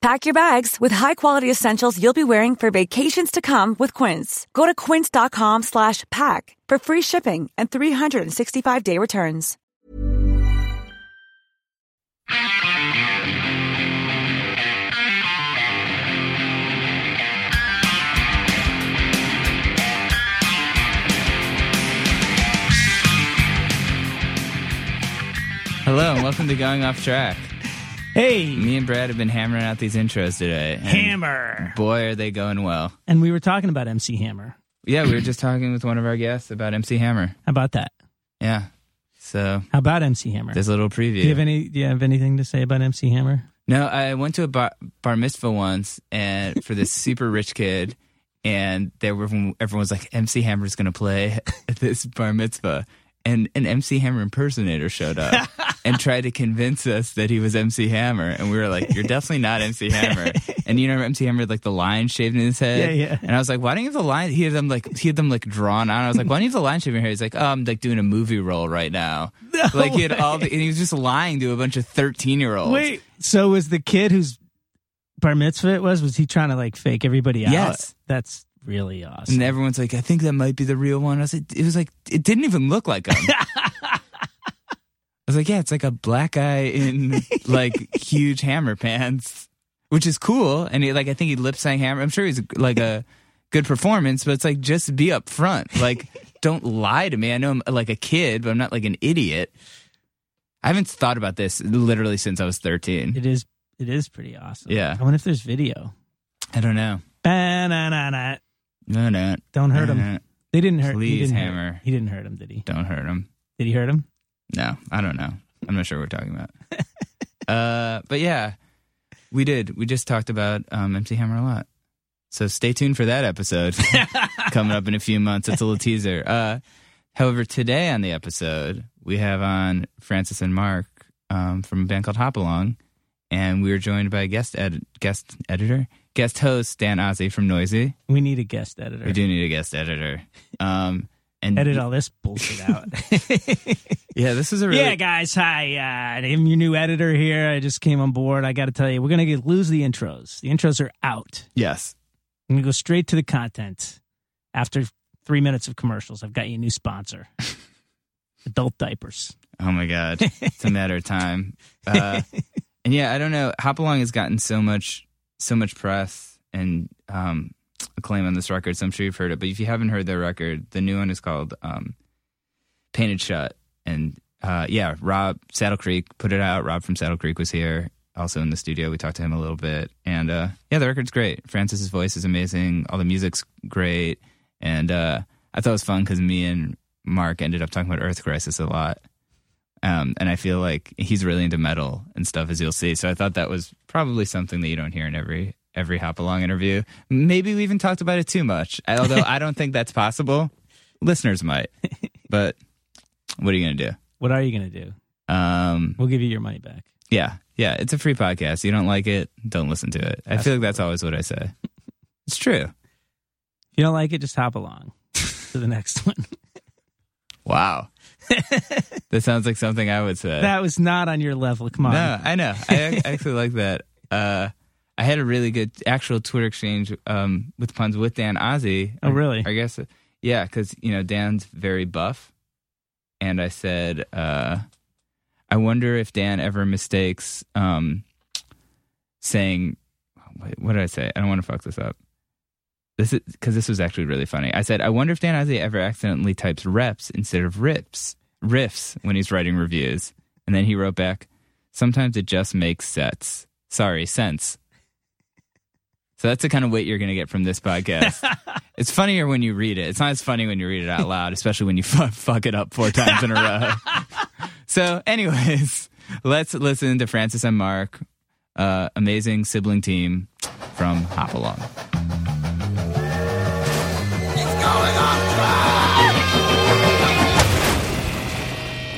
Pack your bags with high-quality essentials you'll be wearing for vacations to come with Quince. Go to quince.com slash pack for free shipping and 365-day returns. Hello and welcome to Going Off Track. Hey, Me and Brad have been hammering out these intros today. Hammer. Boy, are they going well. And we were talking about MC Hammer. Yeah, we were just talking with one of our guests about MC Hammer. How about that? Yeah. So, How about MC Hammer? this little do you preview. have any? Do you have anything to say about MC Hammer? No, I went to a bar, bar mitzvah once and for this super rich kid, and there were everyone was like, MC Hammer's going to play at this bar mitzvah. And an MC Hammer impersonator showed up and tried to convince us that he was MC Hammer. And we were like, You're definitely not MC Hammer. And you know, MC Hammer had like the line shaved in his head. Yeah, yeah. And I was like, Why don't you have the line? He had them like, he had them like drawn on. I was like, Why don't you have the line shaved in your hair? He's like, Oh, I'm like doing a movie role right now. No like he had all the, and he was just lying to a bunch of 13 year olds. Wait, so was the kid whose bar mitzvah it was? Was he trying to like fake everybody out? Yes. that's really awesome. And everyone's like, I think that might be the real one. I was like, it was like, it didn't even look like him. I was like, yeah, it's like a black guy in like huge hammer pants, which is cool. And he, like, I think he lip sang hammer. I'm sure he's like a good performance, but it's like, just be up front. Like, don't lie to me. I know I'm like a kid, but I'm not like an idiot. I haven't thought about this literally since I was 13. It is. It is pretty awesome. Yeah. I wonder if there's video. I don't know. Ba-na-na-na. No, no. Don't hurt him. They didn't hurt. he Please, didn't hurt- Hammer. He didn't hurt him, did he? Don't hurt him. Did he hurt him? No, I don't know. I'm not sure what we're talking about. uh, but yeah, we did. We just talked about um, MC Hammer a lot. So stay tuned for that episode coming up in a few months. It's a little teaser. Uh, however, today on the episode, we have on Frances and Mark um, from a band called Hop Along, and we were joined by guest ed- guest editor, guest host Dan Ozzi from Noisey. We need a guest editor. We do need a guest editor. Um, and Edit all this bullshit out. yeah, this is a really Yeah, guys. Hi, uh, I'm your new editor here. I just came on board. I got to tell you, we're gonna get, lose the intros. The intros are out. yes. I'm gonna go straight to the content. After three minutes of commercials, I've got you a new sponsor. Adult diapers. Oh my god, it's a matter of time. Uh, and yeah, I don't know. Hop Along has gotten so much, so much press and um, acclaim on this record. So I'm sure you've heard it. But if you haven't heard their record, the new one is called um, "Painted Shut." And uh, yeah, Rob Saddle Creek put it out. Rob from Saddle Creek was here, also in the studio. We talked to him a little bit, and uh, yeah, the record's great. Frances's voice is amazing. All the music's great, and uh, I thought it was fun because me and Mark ended up talking about Earth Crisis a lot. Um, and I feel like he's really into metal and stuff, as you'll see. So I thought that was probably something that you don't hear in every every hop along interview. Maybe we even talked about it too much, although I don't think that's possible. Listeners might, but what are you gonna do? What are you gonna do? do? Um, We'll give you your money back. yeah, yeah, it's a free podcast. You don't like it, don't listen to it. I feel like that's always what I say. It's true. If you don't like it, just hop along to the next one. Wow, that sounds like something I would say. that was not on your level. Come on. No, I know. I actually like that. Uh, I had a really good actual Twitter exchange um, with puns with Dan Ozzi. Oh, really? I guess, yeah, because you know Dan's very buff, and I said, uh, I wonder if Dan ever mistakes um, saying, what did I say? I don't want to fuck this up. This is because this was actually really funny. I said, I wonder if Dan Ozzi ever accidentally types reps instead of rips. riffs when he's writing reviews. And then he wrote back, sometimes it just makes sets. Sorry, sense. So that's the kind of weight you're going to get from this podcast. it's funnier when you read it. It's not as funny when you read it out loud, especially when you f- fuck it up four times in a row. so, anyways, let's listen to Frances and Mark, uh, amazing sibling team from Hop Along.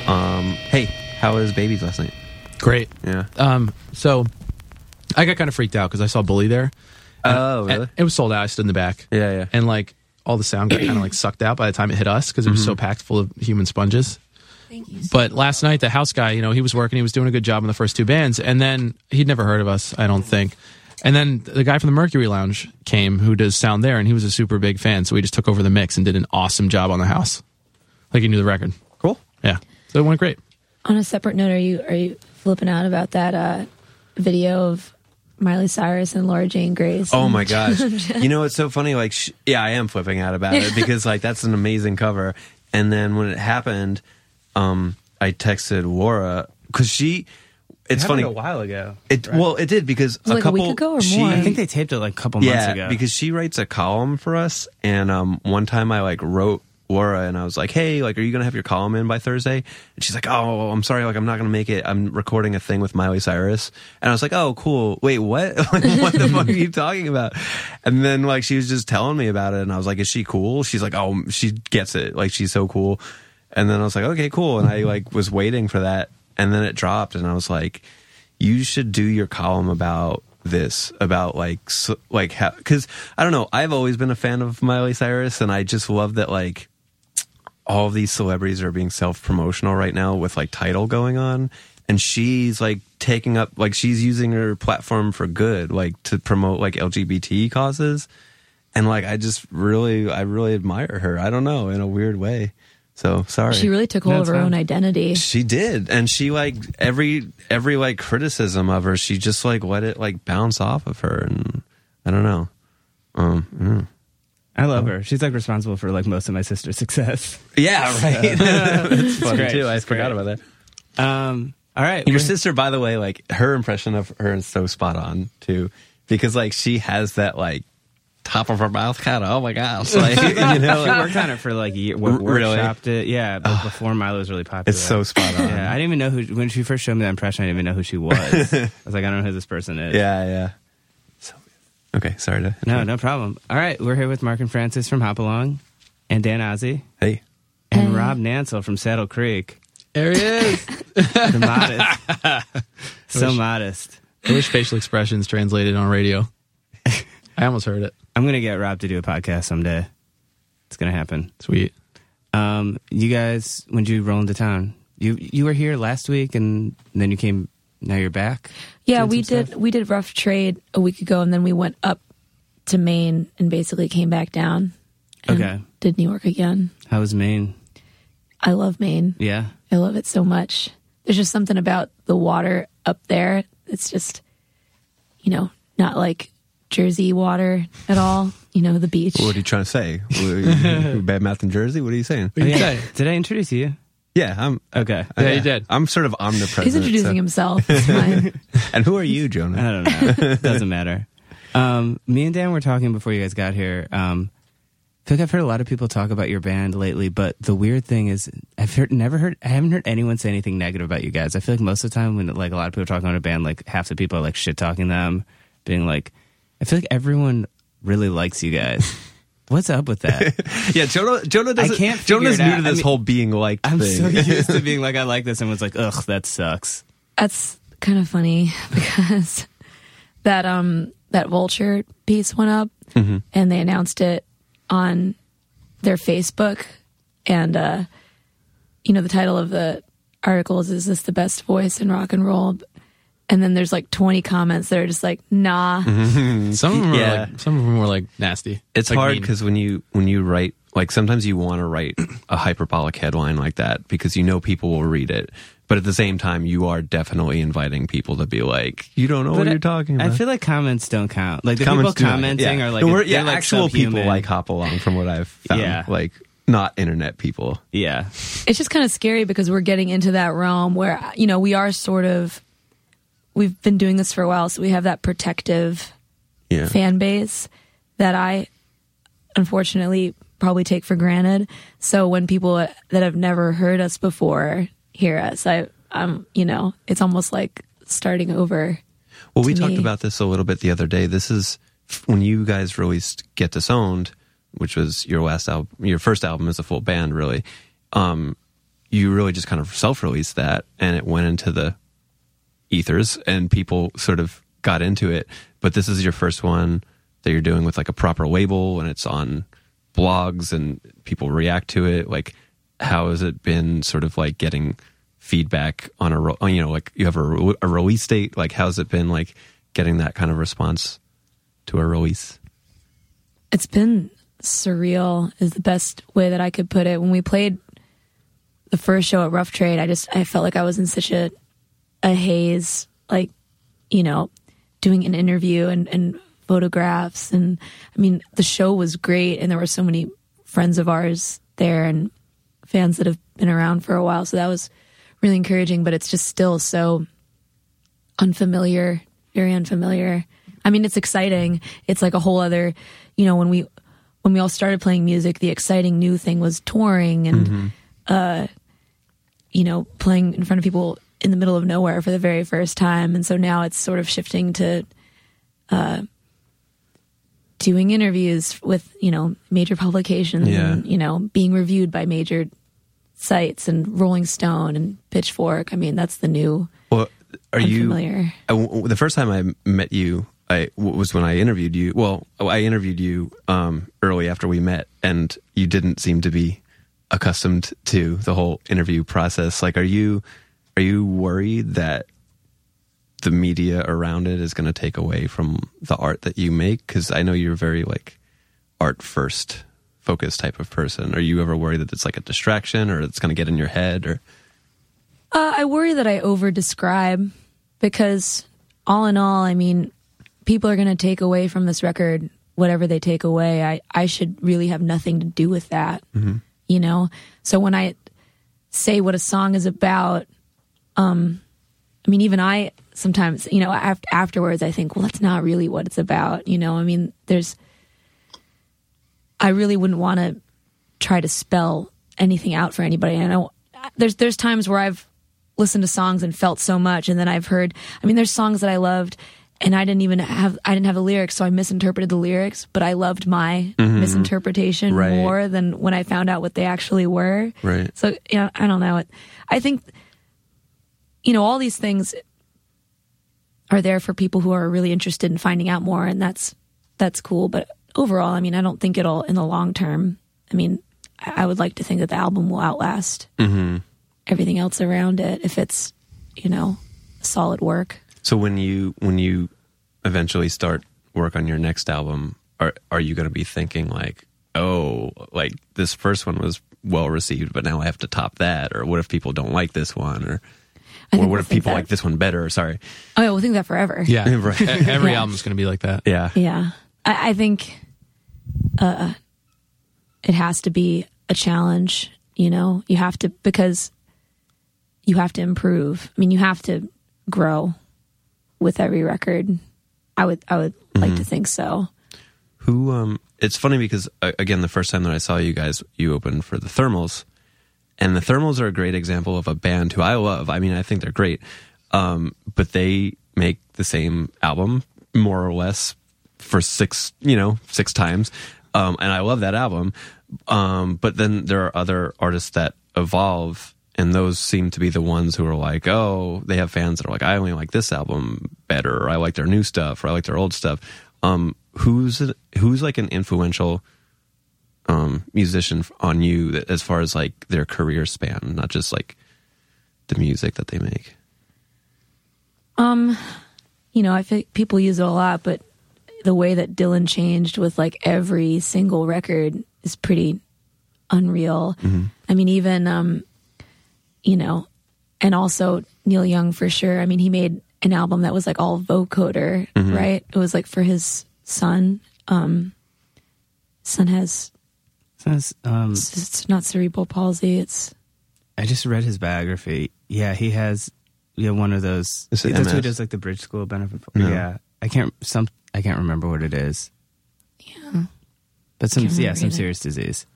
Um, hey, how was Baby's last night? Great. Yeah. Um, so I got kind of freaked out because I saw Bully there. Oh, And it was sold out. I stood in the back. Yeah, yeah. And like all the sound got kind of like sucked out by the time it hit us because it was so packed full of human sponges. But last night, the house guy, you know, he was working. He was doing a good job in the first two bands, and then he'd never heard of us, I don't think. And then the guy from the Mercury Lounge came, who does sound there, and he was a super big fan. So he just took over the mix and did an awesome job on the house, like he knew the record. Cool. Yeah, so it went great. On a separate note, are you are you flipping out about that uh, video of Miley Cyrus and Laura Jane Grace? Oh my gosh. you know, it's so funny. Like, sh- yeah, I am flipping out about it because like that's an amazing cover. And then when it happened, um, I texted Laura because she. It's funny. a while ago. It well, it did because it a like a couple. week ago or she, more? I think they taped it like a couple months ago. because she writes a column for us, and um, one time I like wrote Laura, and I was like, "Hey, like, are you gonna have your column in by Thursday?" And she's like, "Oh, I'm sorry, like, I'm not gonna make it. I'm recording a thing with Miley Cyrus." And I was like, "Oh, cool. Wait, what? what the fuck are you talking about?" And then like she was just telling me about it, and I was like, "Is she cool?" She's like, "Oh, she gets it. Like, she's so cool." And then I was like, "Okay, cool." And I like was waiting for that, and then it dropped, and I was like you should do your column about this about like so, like how because i don't know i've always been a fan of miley cyrus and i just love that like all of these celebrities are being self-promotional right now with like title going on and she's like taking up like she's using her platform for good like to promote like lgbt causes. And like i just really i really admire her. I don't know in a weird way so sorry She really took hold No, of her it's own identity. she did, and she like every every like criticism of her, she just like let it like bounce off of her, and I don't know. Um, mm. I love her. She's like responsible for like most of my sister's success. yeah, right. That's funny great. too. I It's forgot great. about that. Um, all right. Your sister, by the way, like her impression of her is so spot on too, because like she has that like top of her mouth kind of. Oh my gosh, like you know, She like, worked on it for like a year. Work, Really? Workshopped it. Yeah, but before Milo was really popular. it's so spot on. Yeah, I didn't even know who when she first showed me that impression. I didn't even know who she was. I was like, I don't know who this person is. yeah, yeah. So. Okay, sorry to No, no problem. All right, we're here with Mark and Frances from Hop Along, and Dan Ozzi, Hey, and Hey. Robb Nansel from Saddle Creek. There he is. The modest, so modest. I wish facial expressions translated on radio. I almost heard it. I'm gonna get Rob to do a podcast someday. It's gonna happen. Sweet. Um, you guys, when did you roll into town? You you were here last week, and then you came. Now you're back. Yeah, we did stuff? we did rough trade a week ago, and then we went up to Maine and basically came back down. and Okay. Did New York again. How was Maine? I love Maine. Yeah. I love it so much. There's just something about the water up there. It's just, you know, not like Jersey water at all. You know, the beach. what are you trying to say? You- Bad mouth in Jersey? What are you saying? What did you say? Did I introduce you? Yeah, I'm. Okay. Yeah, you did. I'm sort of omnipresent. He's introducing so- himself. Fine. And who are you, Jonah? I don't know. Doesn't matter. Um, me and Dan were talking before you guys got here. Um, I feel like I've heard a lot of people talk about your band lately, but the weird thing is, I've heard never heard, I haven't heard anyone say anything negative about you guys. I feel like most of the time when like a lot of people are talking about a band, like half the people are like shit talking them, being like, I feel like everyone really likes you guys. What's up with that? Yeah, Jonah. Jonah doesn't. I can't figure Jonah's new out. to this I mean, whole being liked thing. I'm thing. so used to being like, I like this, and was like, ugh, that sucks. That's kind of funny because that um that vulture piece went up Mm-hmm. and they announced it on their Facebook and uh you know the title of the article is is this the best voice in rock and roll and then there's like 20 comments that are just like nah Some of them Yeah. were like some of them were like nasty. it's Like hard because when you when you write like sometimes you want to write a hyperbolic headline like that because you know people will read it, but at the same time you are definitely inviting people to be like, you don't know what I- you're talking about. I feel like comments don't count. Like the Comments people commenting yeah. are like, No, we're- yeah, like actual people like hop along from what I've found. Yeah. like not internet people. Yeah. it's just kind of scary because we're getting into that realm where you know we are sort of we've been doing this for a while so we have that protective Yeah. fan base that i unfortunately probably take for granted so when people that have never heard us before hear us i um you know it's almost like starting over Well, we to talked about this a little bit the other day. This is when you guys released Get Disowned, which was your last album, your first album as a full band, really. Um, you really just kind of self-released that, and it went into the ethers, and people sort of got into it. But this is your first one that you're doing with like a proper label, and it's on blogs, and people react to it. Like, how has it been? Sort of like getting feedback on a you know like you have a, a release date like how's it been like getting that kind of response to a release it's been surreal is the best way that I could put it. When we played the first show at Rough Trade, I just I felt like I was in such a a haze, like you know, doing an interview and and photographs, and I mean the show was great, and there were so many friends of ours there and fans that have been around for a while, so that was really encouraging. But it's just still so unfamiliar, very unfamiliar. I mean, it's exciting. It's like a whole other, you know, when we when we all started playing music, the exciting new thing was touring and uh you know, playing in front of people in the middle of nowhere for the very first time. And so now it's sort of shifting to uh doing interviews with, you know, major publications Yeah. and, you know, being reviewed by major sites and Rolling Stone and Pitchfork. I mean, that's the new well are you. I the first time I met you I was when I interviewed you well I interviewed you um early after we met and you didn't seem to be accustomed to the whole interview process like are you are you worried that the media around it is going to take away from the art that you make because i know you're very like art first focused type of person are you ever worried that it's like a distraction or it's going to get in your head or Uh, I worry that I over describe because, all in all, I mean, people are going to take away from this record whatever they take away. I, I should really have nothing to do with that, you know? So when I say what a song is about, um, I mean, even I sometimes, you know, af- afterwards, I think, well, that's not really what it's about, you know? I mean, there's, I really wouldn't want to try to spell anything out for anybody. I know there's there's times where I've listened to songs and felt so much, and then I've heard. I mean, there's songs that I loved, and I didn't even have I didn't have the lyrics, so I misinterpreted the lyrics. But I loved my misinterpretation Right. more than when I found out what they actually were. Right. So yeah, I don't know. It. I think you know all these things are there for people who are really interested in finding out more, and that's that's cool. But overall, I mean, I don't think it'll in the long term. I mean, I would like to think that the album will outlast mm-hmm. everything else around it if it's you know solid work. So when you when you eventually start work on your next album, are are you going to be thinking like, oh, like this first one was well received, but now I have to top that, or what if people don't like this one, or I or what if people that- like this one better? Sorry, Oh yeah, we'll think that forever. Yeah, Right. Every Yeah. album's going to be like that. yeah, Yeah, I, I think uh, it has to be a challenge. You know, you have to because you have to improve. I mean, you have to grow with every record. I would, I would like to think so. Who? Um, it's funny because uh, again, the first time that I saw you guys, you opened for the Thermals, and the Thermals are a great example of a band who I love. I mean, I think they're great, um, but they make the same album more or less for six, you know, six times, um, and I love that album. Um, but then there are other artists that evolve. And those seem to be the ones who are like, oh, they have fans that are like, I only like this album better, or I like their new stuff, or I like their old stuff. Um, who's who's like an influential um, musician on you that, as far as like their career span, not just like the music that they make. Um, you know, I think people use it a lot, but the way that Dylan changed with like every single record is pretty unreal. I mean, even um, you know, and also Neil Young for sure. I mean, he made an album that was like all vocoder, right? It was like for his son. Um, son has Says, um, It's, it's not cerebral palsy. It's I just read his biography. Yeah, he has yeah one of those. Is it that's what he does, like the bridge school benefit. No. Yeah, I can't some. I can't remember what it is, yeah. but some yeah some either. serious disease.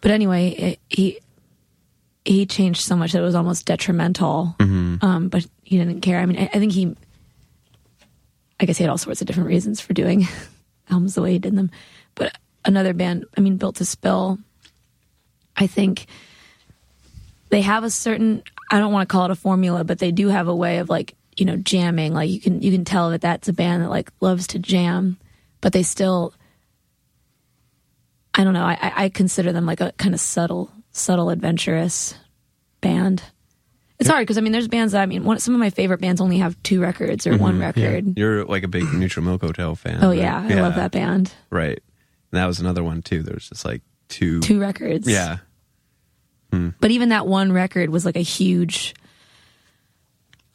But anyway, it, he he changed so much that it was almost detrimental. Um, but he didn't care. I mean, I, I think he. I guess he had all sorts of different reasons for doing albums the way he did them. Another band, I mean, Built to Spill. I think they have a certain. I don't want to call it a formula, but they do have a way of like you know jamming. Like you can you can tell that that's a band that like loves to jam, but they still I don't know. I, I consider them like a kind of subtle, subtle, adventurous band. It's hard because I mean, there's bands that I mean, one, some of my favorite bands only have two records or one mm-hmm. record. You're like a big Neutral Milk Hotel fan. Oh right? yeah, I love that band. Right. And that was another one too. There was just like two. Two records. Yeah. But even that one record was like a huge.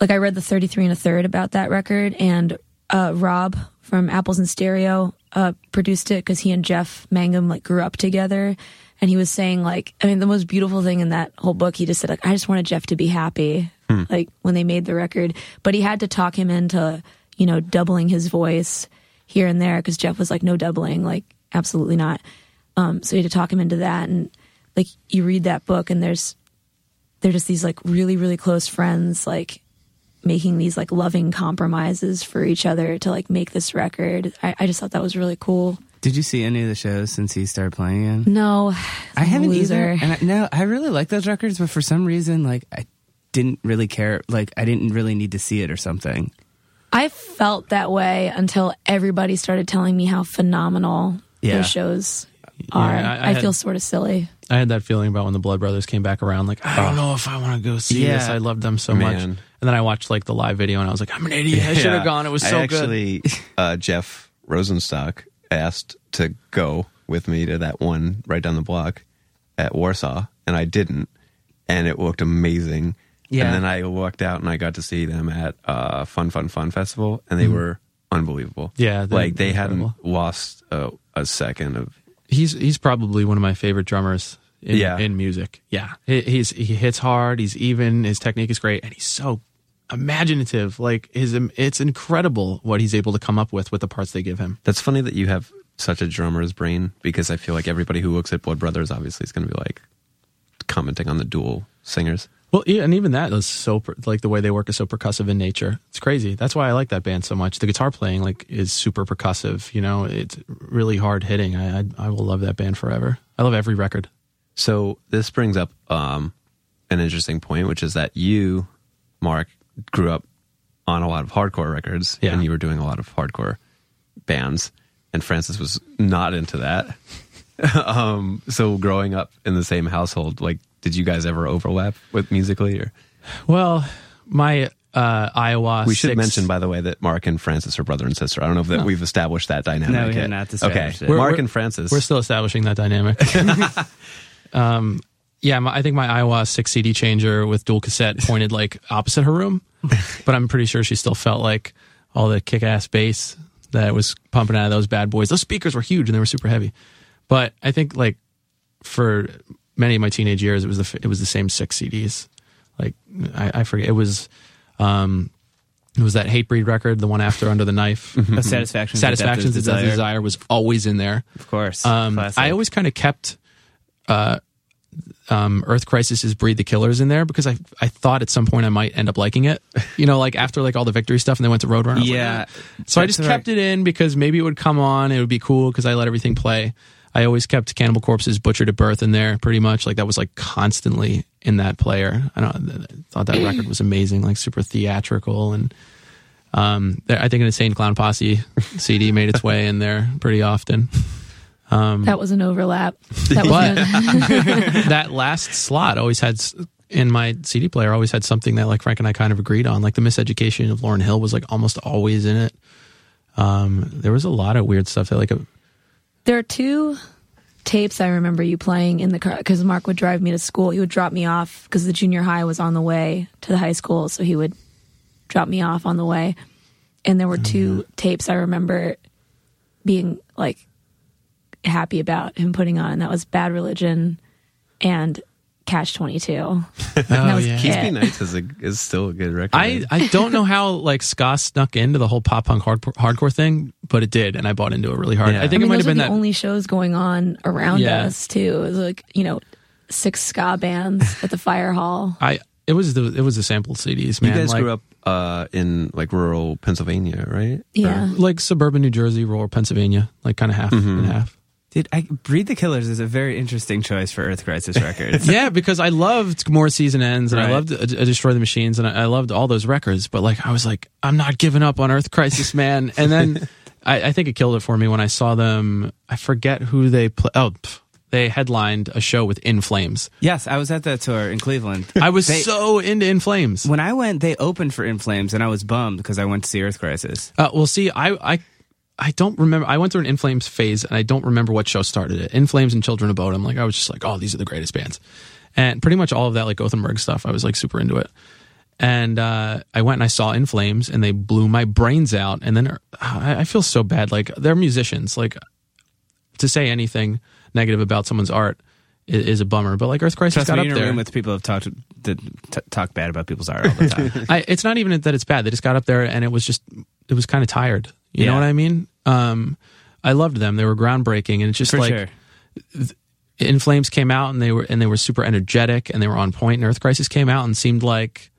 Like I read the 33 and a third about that record, and uh, Rob from Apples in Stereo uh, produced it because he and Jeff Mangum like grew up together, and he was saying like, I mean, the most beautiful thing in that whole book, he just said like, I just wanted Jeff to be happy, like when they made the record, but he had to talk him into you know doubling his voice here and there because Jeff was like, no doubling, like absolutely not. Um, so you had to talk him into that, and like you read that book, and there's they're just these like really really close friends, like making these like loving compromises for each other to like make this record. I, I just thought that was really cool. Did you see any of the shows since he started playing again? No, I haven't loser. either. And I, no, I really like those records, but for some reason, like I didn't really care. Like I didn't really need to see it or something. I felt that way until everybody started telling me how phenomenal Yeah. those shows are. I- I I, had- feel sort of silly. I had that feeling about when the Blood Brothers came back around. Like, I don't know if I want to go see Yeah. this. I loved them so much. And then I watched like the live video, and I was like, I'm an idiot. I should have gone. It was so I good. uh, Jeff Rosenstock asked to go with me to that one right down the block at Warsaw, and I didn't, and it looked amazing. Yeah. And then I walked out and I got to see them at uh, Fun Fun Fun Festival, and they were unbelievable. Yeah, like they incredible. hadn't lost a, a second of. He's he's probably one of my favorite drummers in, Yeah. in music. Yeah, he, he's he hits hard. He's even. His technique is great, and he's so imaginative. Like his, it's incredible what he's able to come up with with the parts they give him. That's funny that you have such a drummer's brain because I feel like everybody who looks at Blood Brothers obviously is going to be like commenting on the dual singers. Well, yeah, and even that is so per- like the way they work is so percussive in nature. It's crazy. That's why I like that band so much. The guitar playing like is super percussive. You know, it's really hard hitting. I I, I will love that band forever. I love every record. So this brings up um, an interesting point, which is that you, Mark, grew up on a lot of hardcore records, Yeah. and you were doing a lot of hardcore bands, and Frances was not into that. um, so growing up in the same household, like, did you guys ever overlap with musically? Or Well, my uh, Aiwa. we should six- mention, by the way, that Mark and Frances are brother and sister. I don't know if that we've established that dynamic. No, we have yet. not Okay, established it. We're- Mark we're- and Frances. We're still establishing that dynamic. um, yeah, my, I think my Aiwa six CD changer with dual cassette pointed like opposite her room, but I'm pretty sure she still felt like all the kick ass bass that was pumping out of those bad boys. Those speakers were huge and they were super heavy. But I think like for many of my teenage years, it was the it was the same six CDs. Like I, I forget it was. Um, it was that Hatebreed record, the one after Under the Knife. A satisfaction. Satisfaction to Death Desire was always in there. Of course. Um, I always kind of kept uh, um, Earth Crisis's Breed the Killers in there because I I thought at some point I might end up liking it. You know, like after like all the victory stuff and they went to Roadrunner. Was like, Yeah. "Eh." so I just right. kept it in because maybe it would come on. It would be cool because I let everything play. I always kept Cannibal Corpse's Butchered at Birth in there pretty much. Like that was like constantly in that player. I don't I thought that record was amazing, like super theatrical and um I think an Insane Clown Posse CD made its way in there pretty often. That was an overlap. That was But- that last slot always had in my CD player always had something that like Frank and I kind of agreed on. Like the miseducation of Lauryn Hill was like almost always in it. Um, there was a lot of weird stuff that like a, There are two tapes I remember you playing in the car because Mark would drive me to school. He would drop me off because the junior high was on the way to the high school, so he would drop me off on the way. And there were two mm-hmm. tapes I remember being like happy about him putting on. and That was Bad Religion and Catch Twenty Two. Oh, was yeah. it. Keasbey Nights is a is still a good record. I, I don't know how like ska snuck into the whole pop punk hardcore, hardcore thing, but it did, and I bought into it really hard. Yeah. I think I mean, it might have been the that. only shows going on around Yeah. us too. It was like you know six ska bands at the fire hall. I it was the it was the sampled CDs, you guys like, grew up uh, in like rural Pennsylvania, right? Yeah. like suburban New Jersey, rural Pennsylvania, like kind of half and half. Dude, I, Breed the Killers is a very interesting choice for Earth Crisis Records. yeah, because I loved Gomorrah's Season Ends and I loved uh, Destroy the Machines and I, I loved all those records. But like, I was like, I'm not giving up on Earth Crisis, man. And then I, I think it killed it for me when I saw them. I forget who they play. Oh, pff, they headlined a show with In Flames. yes, I was at that tour in Cleveland. I was They- so into In Flames. When I went, they opened for In Flames, and I was bummed because I went to see Earth Crisis. Uh, well, see, I, I, I don't remember. I went through an In Flames phase, and I don't remember what show started it. In Flames and Children of Bodom. Like, I was just like, oh, these are the greatest bands, and pretty much all of that, like Gothenburg stuff. I was like super into it, and uh, I went and I saw In Flames, and they blew my brains out. And then uh, I, I feel so bad. Like they're musicians. Like to say anything negative about someone's art is, is a bummer. But like Earth Crisis Trust got me, up in a there. room with people who have talked that t- talk bad about people's art all the time. I, it's not even that it's bad. They just got up there and it was just it was kind of tired. You know what I mean? Um, I loved them. They were groundbreaking, and it's just for like sure. In Flames came out and they were and they were super energetic and they were on point. And Earth Crisis came out and seemed like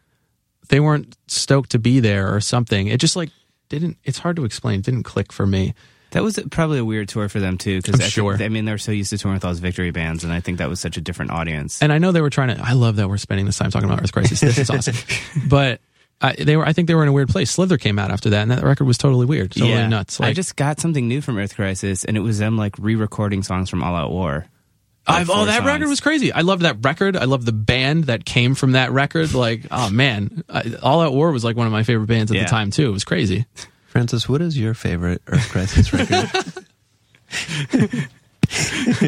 they weren't stoked to be there or something. It just like didn't. It's hard to explain. It didn't click for me. That was probably a weird tour for them too, because I'm sure. I mean, they're so used to touring with all those victory bands, and I think that was such a different audience. And I know they were trying to. I love that we're spending this time talking about Earth Crisis. This is awesome. but I, they were. I think they were in a weird place. Slither came out after that, and that record was totally weird, totally nuts. I just got something new from Earth Crisis, and it was them like re-recording songs from All Out War. I've, oh, that record was crazy. I loved that record. I loved the band that came from that record. Like, oh man, I, All Out War was like one of my favorite bands at Yeah. the time too. It was crazy. Frances, what is your favorite Earth Crisis record?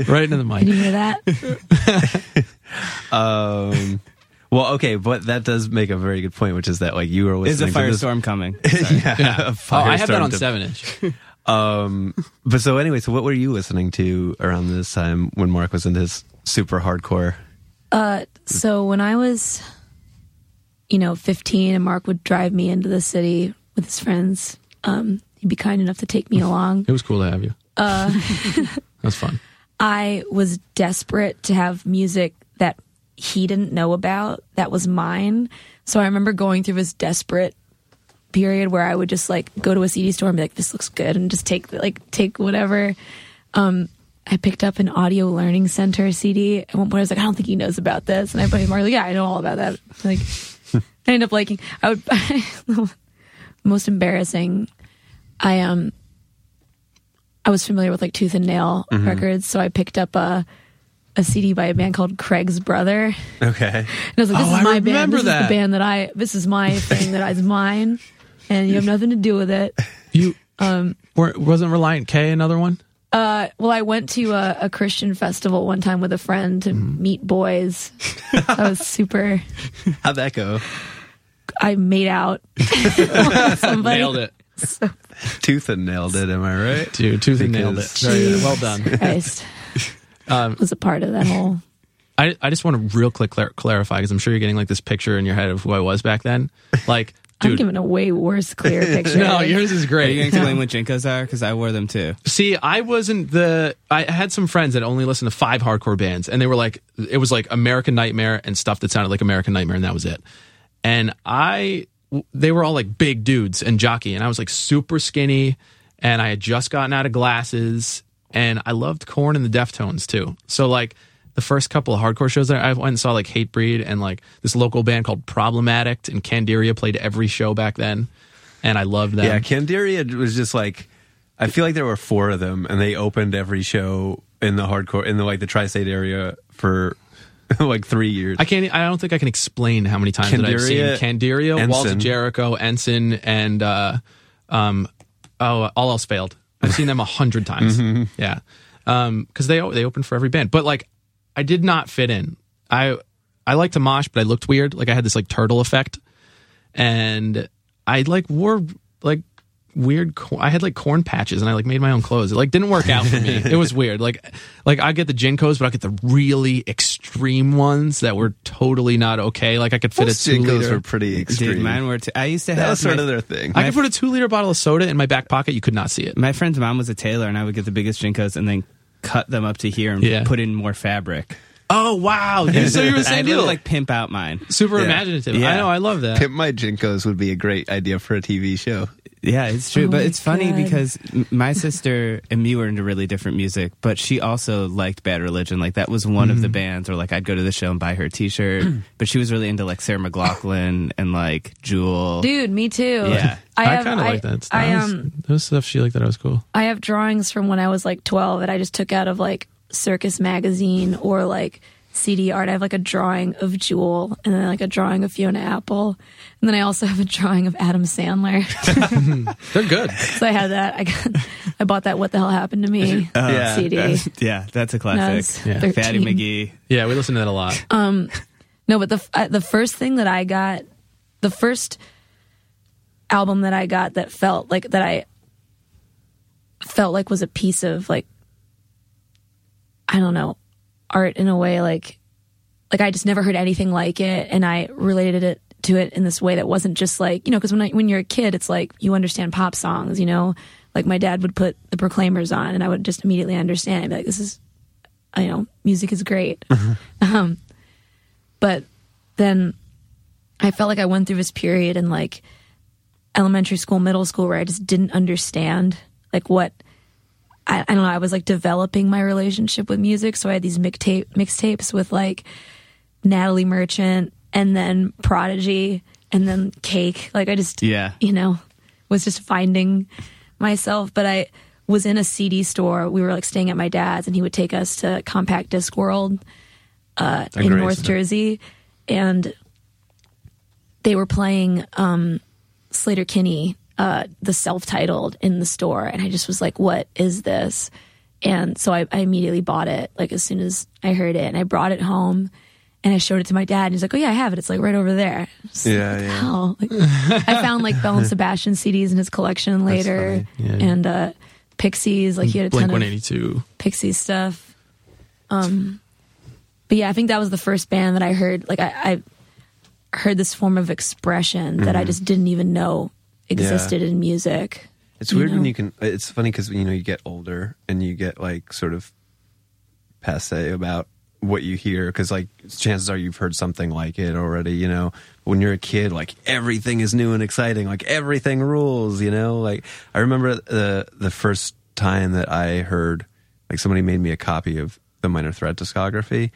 right into the Did mic. you hear that? um, well, okay, but that does make a very good point, which is that like you were Is listening a to this- firestorm coming? yeah, a Oh, I have that on to- seven inch. Um, but so anyway, so what were you listening to around this time when Mark was into his super hardcore? Uh, so when I was, you know, 15 and Mark would drive me into the city with his friends, um, he'd be kind enough to take me along. It was cool to have you. Uh, that was fun. I was desperate to have music that he didn't know about that was mine. So I remember going through this desperate period where I would just like go to a CD store and be like, "This looks good," and just take like take whatever. Um, I picked up an Audio Learning Center CD. At one point, I was like, "I don't think he knows about this," and I put Mark like, "Yeah, I know all about that." Like, I ended up liking. I would most embarrassing. I um I was familiar with like Tooth and Nail records, so I picked up a a CD by a band called Craig's Brother. Okay, And I was like, "This Oh, is I my band. This is that. the band that I. This is my thing that is mine, and you have nothing to do with it." You um, were, wasn't Relient K another one? Uh, well, I went to a, a Christian festival one time with a friend to Mm-hmm. meet boys. That was super. how'd that go? I made out. with. Nailed it, Tooth and nailed it. Am I right? dude. Tooth and nailed it. Very good. Well done. Christ. Um, was a part of that whole. I, I just want to real quick clar- clarify because I'm sure you're getting like this picture in your head of who I was back then. Like, I'm giving a way worse, clear picture. no, yours is Are great. you going to explain what JNCOs are? Because I wore them too. See, I wasn't the. I had some friends that only listened to five hardcore bands, and they were like, it was like American Nightmare and stuff that sounded like American Nightmare, and that was it. And I, they were all like big dudes and jockey, and I was like super skinny, and I had just gotten out of glasses, and I loved Korn and the Deftones too. So like. The first couple of hardcore shows there, I went and saw like Hatebreed and like this local band called Problematic, and Candiria played every show back then, and I loved them. Yeah, Candiria was just like I feel like there were four of them, and they opened every show in the hardcore in the like the tri-state area for like three years. I can't. I don't think I can explain how many times that I've seen Candiria, Candiria, Walls of Jericho, Ensign, and uh, um, oh, all else failed. I've seen them a hundred times. Mm-hmm. Yeah, because they they open for every band, but like I did not fit in. I I liked to mosh, but I looked weird. Like I had this like turtle effect, and I like wore like weird. cor- I had like Korn patches, and I like made my own clothes. It like didn't work out for me. it was weird. Like like I get the JNCOs, but I get the really extreme ones that were totally not okay. Like I could fit Most a two JNCOs liter. were pretty extreme. Dude, mine were. T- I used to that have was sort my- of their thing. I could put a two liter bottle of soda in my back pocket. You could not see it. My friend's mom was a tailor, and I would get the biggest JNCOs and then cut them up to here and Yeah. put in more fabric. Oh wow! You- so you were the I same deal. like pimp out mine. super Yeah. imaginative. Yeah. I know. I love that. Pimp My JNCOs would be a great idea for a TV show. Yeah, it's true, Oh but it's funny God. because my sister and me were into really different music, but she also liked Bad Religion. Like that was one Mm-hmm. of the bands, or like I'd go to the show and buy her a T-shirt. but she was really into like Sarah McLachlan and like Jewel. Dude, me too. Yeah. I, I, kind of like that. Stuff. I That was- um those stuff she liked that I was cool. I have drawings from when I was like 12 that I just took out of like Circus magazine or like CD art. I have like a drawing of Jewel and then like a drawing of Fiona Apple. And then I also have a drawing of Adam Sandler. They're good. so I had that. I got I bought that What the Hell Happened to Me Yeah, CD. That's- yeah, that's a classic. was Yeah. Fatty McGee. Yeah, we listen to that a lot. Um, No, but the uh, the first thing that I got, the first album that I got that felt like that I felt like was a piece of like I don't know art in a way like like I just never heard anything like it, and I related it to it in this way that wasn't just like you know because when I, when you're a kid, it's like you understand pop songs, you know. Like my dad would put the Proclaimers on, and I would just immediately understand. I'd be like, "This is, you know, music is great." um, but then I felt like I went through this period in like elementary school, middle school, where I just didn't understand like what I, I don't know. I was like developing my relationship with music, so I had these mixtape mixtapes with like Natalie Merchant and then Prodigy and then Cake. Like I just Yeah. you know was just finding myself. But I was in a CD store. We were like staying at my dad's, and he would take us to Compact Disc World uh, in North isn't? Jersey, and they were playing um, Sleater-Kinney, uh, the self-titled, in the store, and I just was like, "What is this?" And so I, I immediately bought it, like as soon as I heard it, and I brought it home, and I showed it to my dad, and he's like, "Oh yeah, I have it. It's like right over there." Yeah, like, yeah. Like, I found like Belle and Sebastian CDs in his collection later. Yeah. and uh, Pixies. Like he had a Blink ton One of Eighty Two. Pixie stuff. Um, but yeah, I think that was the first band that I heard. Like I, I heard this form of expression that I just didn't even know existed in music. It's weird when you can. It's funny because you know you get older and you get like sort of passe about what you hear because like chances are you've heard something like it already. You know, when you're a kid, like everything is new and exciting. Like everything rules. You know, like I remember the the first time that I heard like somebody made me a copy of the Minor Threat discography.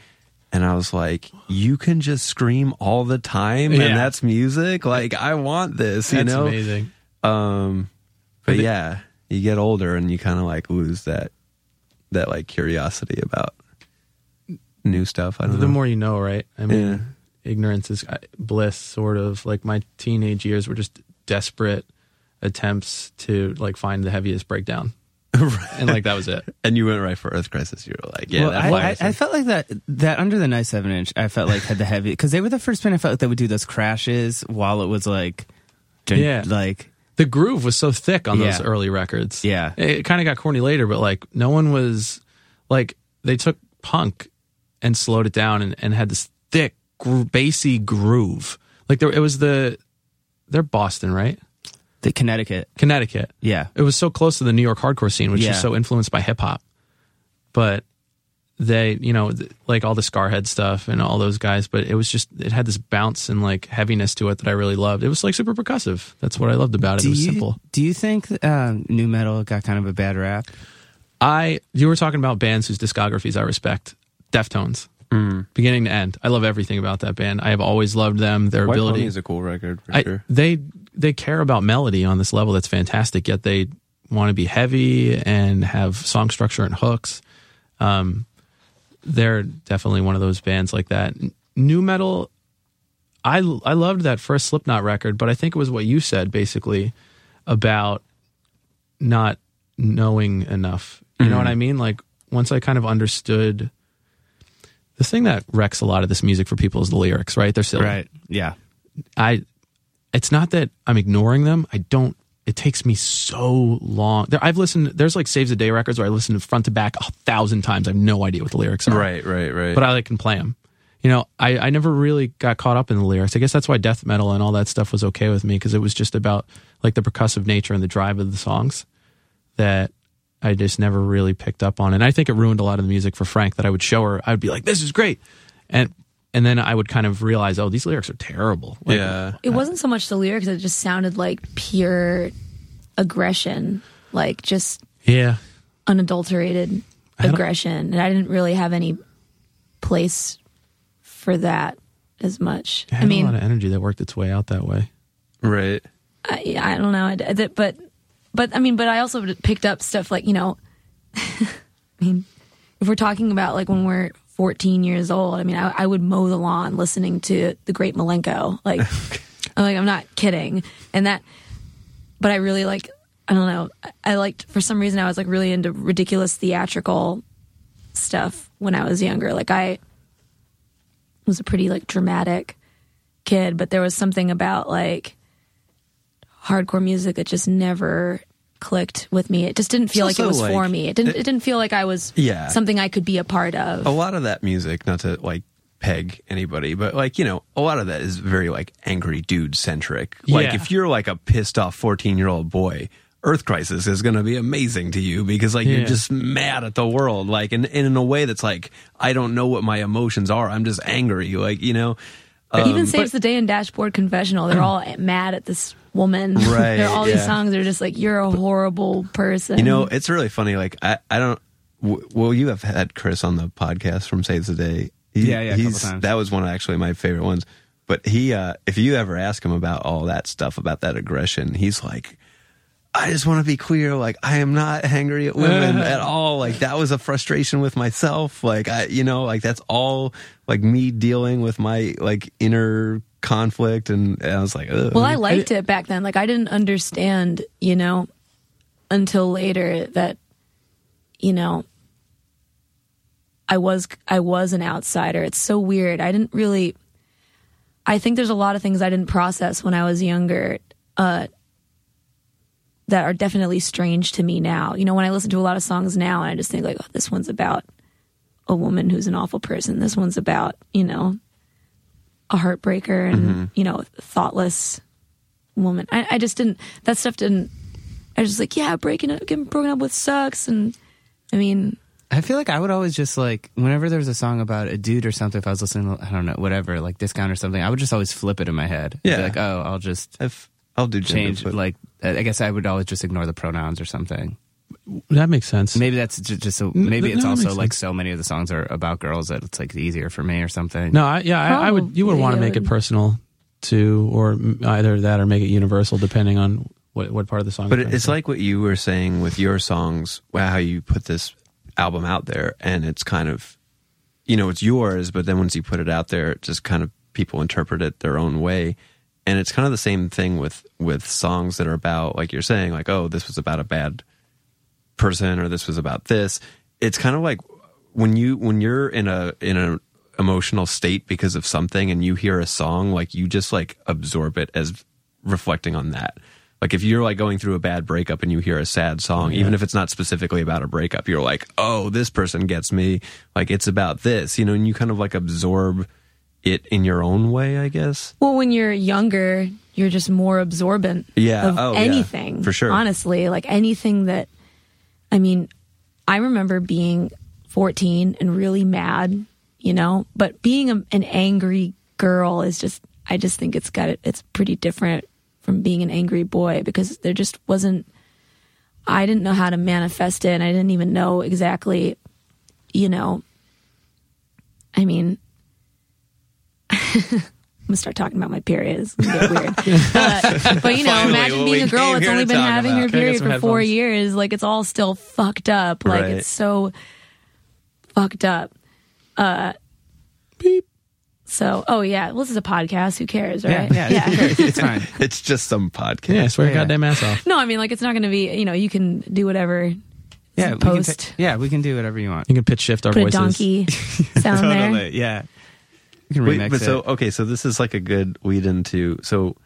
And I was like, you can just scream all the time, Yeah. and that's music. Like, I want this, you That's know. amazing. Um, but yeah, you get older and you kind of like lose that that like curiosity about new stuff. I don't The know. more you know, right? I mean, Yeah. ignorance is uh, bliss. Sort of like my teenage years were just desperate attempts to like find the heaviest breakdown, and like that was it. and you went right for Earth Crisis. You were like, yeah, well, I, I, I felt like that that under the nice seven inch. I felt like had the heavy because they were the first band I felt like that would do those crashes while it was like, Yeah. like The groove was so thick on those Yeah. early records. Yeah. it, kind of got corny later, but like no one was like they took punk and slowed it down and, and had this thick, gro- bassy groove. Like there, it was the they're Boston, right? The Connecticut. Connecticut. Yeah, it was so close to the New York hardcore scene, which Yeah. is so influenced by hip hop. But they, you know, th- like all the Skarhead stuff and all those guys, but it was just it had this bounce and like heaviness to it that I really loved. It was like super percussive. That's what I loved about it. do it was you simple. do you think um, nu metal got kind of a bad rap? I you were talking about bands whose discographies I respect. Deftones. Beginning to end. I love everything about that band. I have always loved them, their White ability. Pony is a cool record for I, sure. they they care about melody on this level that's fantastic. Yet they want to be heavy and have song structure and hooks. Um, they're definitely one of those bands like that. Nu metal, I I loved that first Slipknot record, but I think it was what you said basically about not knowing enough. You know what I mean? Like once I kind of understood. The thing that wrecks a lot of this music for people is the lyrics, right? They're silly. Right. Yeah. I it's not that I'm ignoring them. I don't it takes me so long. There, I've listened. There's like saves the day records where I listen to front to back a thousand times. I have no idea what the lyrics are. Right, right, right. But I like can play them. You know, I, I never really got caught up in the lyrics. I guess that's why death metal and all that stuff was okay with me because it was just about like the percussive nature and the drive of the songs that I just never really picked up on. And I think it ruined a lot of the music for Frank that I would show her. I would be like, "This is great," and and then I would kind of realize, "Oh, these lyrics are terrible." Like, yeah. It wasn't so much the lyrics; it just sounded like pure aggression, like just yeah. unadulterated I aggression, and I didn't really have any place for that as much. It I mean, a lot of energy that worked its way out that way. Right. I, I don't know, I, I- but but I mean, but I also picked up stuff like you know, I mean, if we're talking about like when we're 14 years old, I mean, I, I would mow the lawn listening to the Great Milenko, like, I'm like I'm not kidding, and that, but I really like. I don't know. I- I liked for some reason I was like really into ridiculous theatrical stuff when I was younger. Like I was a pretty like dramatic kid, but there was something about like hardcore music that just never clicked with me. It just didn't feel like it was also, for me. It didn't it- it didn't feel like I was Yeah. something I could be a part of. a lot of that music, not to like peg anybody, but like, you know, a lot of that is very like angry dude centric. Like Yeah. if you're like a pissed off 14 year old boy, Earth Crisis is going to be amazing to you because like Yeah. you're just mad at the world. Like, and, and in a way that's like, I don't know what my emotions are. I'm just angry. Like, you know, Even um, Saves the Day and Dashboard Confessional, they're all mad at this woman. Right, They're all these yeah. songs are just like you're a horrible person. You know, it's really funny. Like, I, I don't. W- well, you have had Chris on the podcast from Saves the Day. He- Yeah, yeah, a he's times. that was one of actually my favorite ones. But he, uh, if you ever ask him about all that stuff about that aggression, he's like, I just want to be clear. Like, I am not angry at women at all. Like, that was a frustration with myself. Like, I, you know, like that's all like me dealing with my like inner conflict. And, and I was like, Ugh. Well, I liked it back then. Like I didn't understand, you know, until later that, you know, I was I was an outsider. It's so weird. I didn't really. I think there's a lot of things I didn't process when I was younger. Uh, that are definitely strange to me now. You know, when I listen to a lot of songs now, and I just think like, oh, this one's about a woman who's an awful person. This one's about you know a heartbreaker and mm-hmm. you know thoughtless woman. I, I just didn't. That stuff didn't. I was just like, yeah, breaking up, getting broken up with sucks, and I mean, I feel like I would always just like whenever there's a song about a dude or something. If I was listening, to, I don't know, whatever, like discount or something, I would just always flip it in my head. I'd be Yeah. like oh, I'll just I've, I'll do gender change. flip. Like I guess I would always just ignore the pronouns or something. That makes sense. Maybe that's ju- just so. Maybe no, it's that also makes like so many of the songs are about girls that it's like easier for me or something. No, I, yeah, I, I would. You would Probably want to make it would. personal too, or either that or make it universal, depending on what what part of the song. But you're it's trying like what you were saying with your songs, wow, how you put this album out there, and it's kind of, you know, it's yours, but then once you put it out there, it just kind of people interpret it their own way, and it's kind of the same thing with with songs that are about, like you're saying, like, oh, this was about a bad person, or this was about this. It's kind of like when you when you're in a in a emotional state because of something and you hear a song like you just like absorb it as reflecting on that. Like if you're like going through a bad breakup and you hear a sad song even if it's not specifically about a breakup you're like oh this person gets me. Like it's about this you know and you kind of like absorb it in your own way i guess well, when you're younger, you're just more absorbent Yeah. of Oh, yeah. anything. For sure. honestly, like anything that. I mean, I remember being 14 and really mad, you know, but being a, an angry girl is just. I just think it's got it. It's pretty different from being an angry boy because there just wasn't. I didn't know how to manifest it, and I didn't even know exactly, you know. I mean, I'm gonna start talking about my periods. It's gonna get weird. Uh, but you know, Finally, imagine being a girl that's only been having about. her Can I get period some for four years. Like it's all still fucked up. Like Right. it's so fucked up. Uh, Beep. So, oh yeah, well, this is a podcast. Who cares, Yeah, right? yeah, it's, it's fine. it's just some podcast Yeah, swear Yeah. goddamn ass off. No, I mean, like it's not going to be. You know, you can do whatever. Yeah, we can post. yeah, we can do whatever you want. You can pitch shift our Put a voices. donkey sound there. Yeah. You can Wait, remix but so okay, so this is like a good lead into so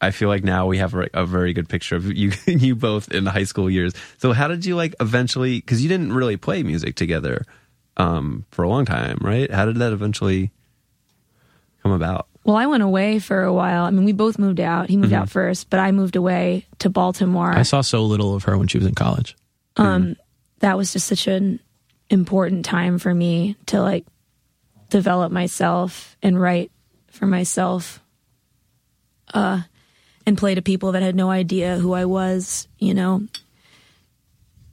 I feel like now we have a, a very good picture of you you both in the high school years. So how did you like eventually? Because you didn't really play music together um, for a long time, right? How did that eventually come about? Well, I went away for a while. I mean, we both moved out. He moved Mm-hmm. out first, but I moved away to Baltimore. I saw so little of her when she was in college. um, that was just such an important time for me to like develop myself and write for myself uh and play to people that had no idea who I was, you know.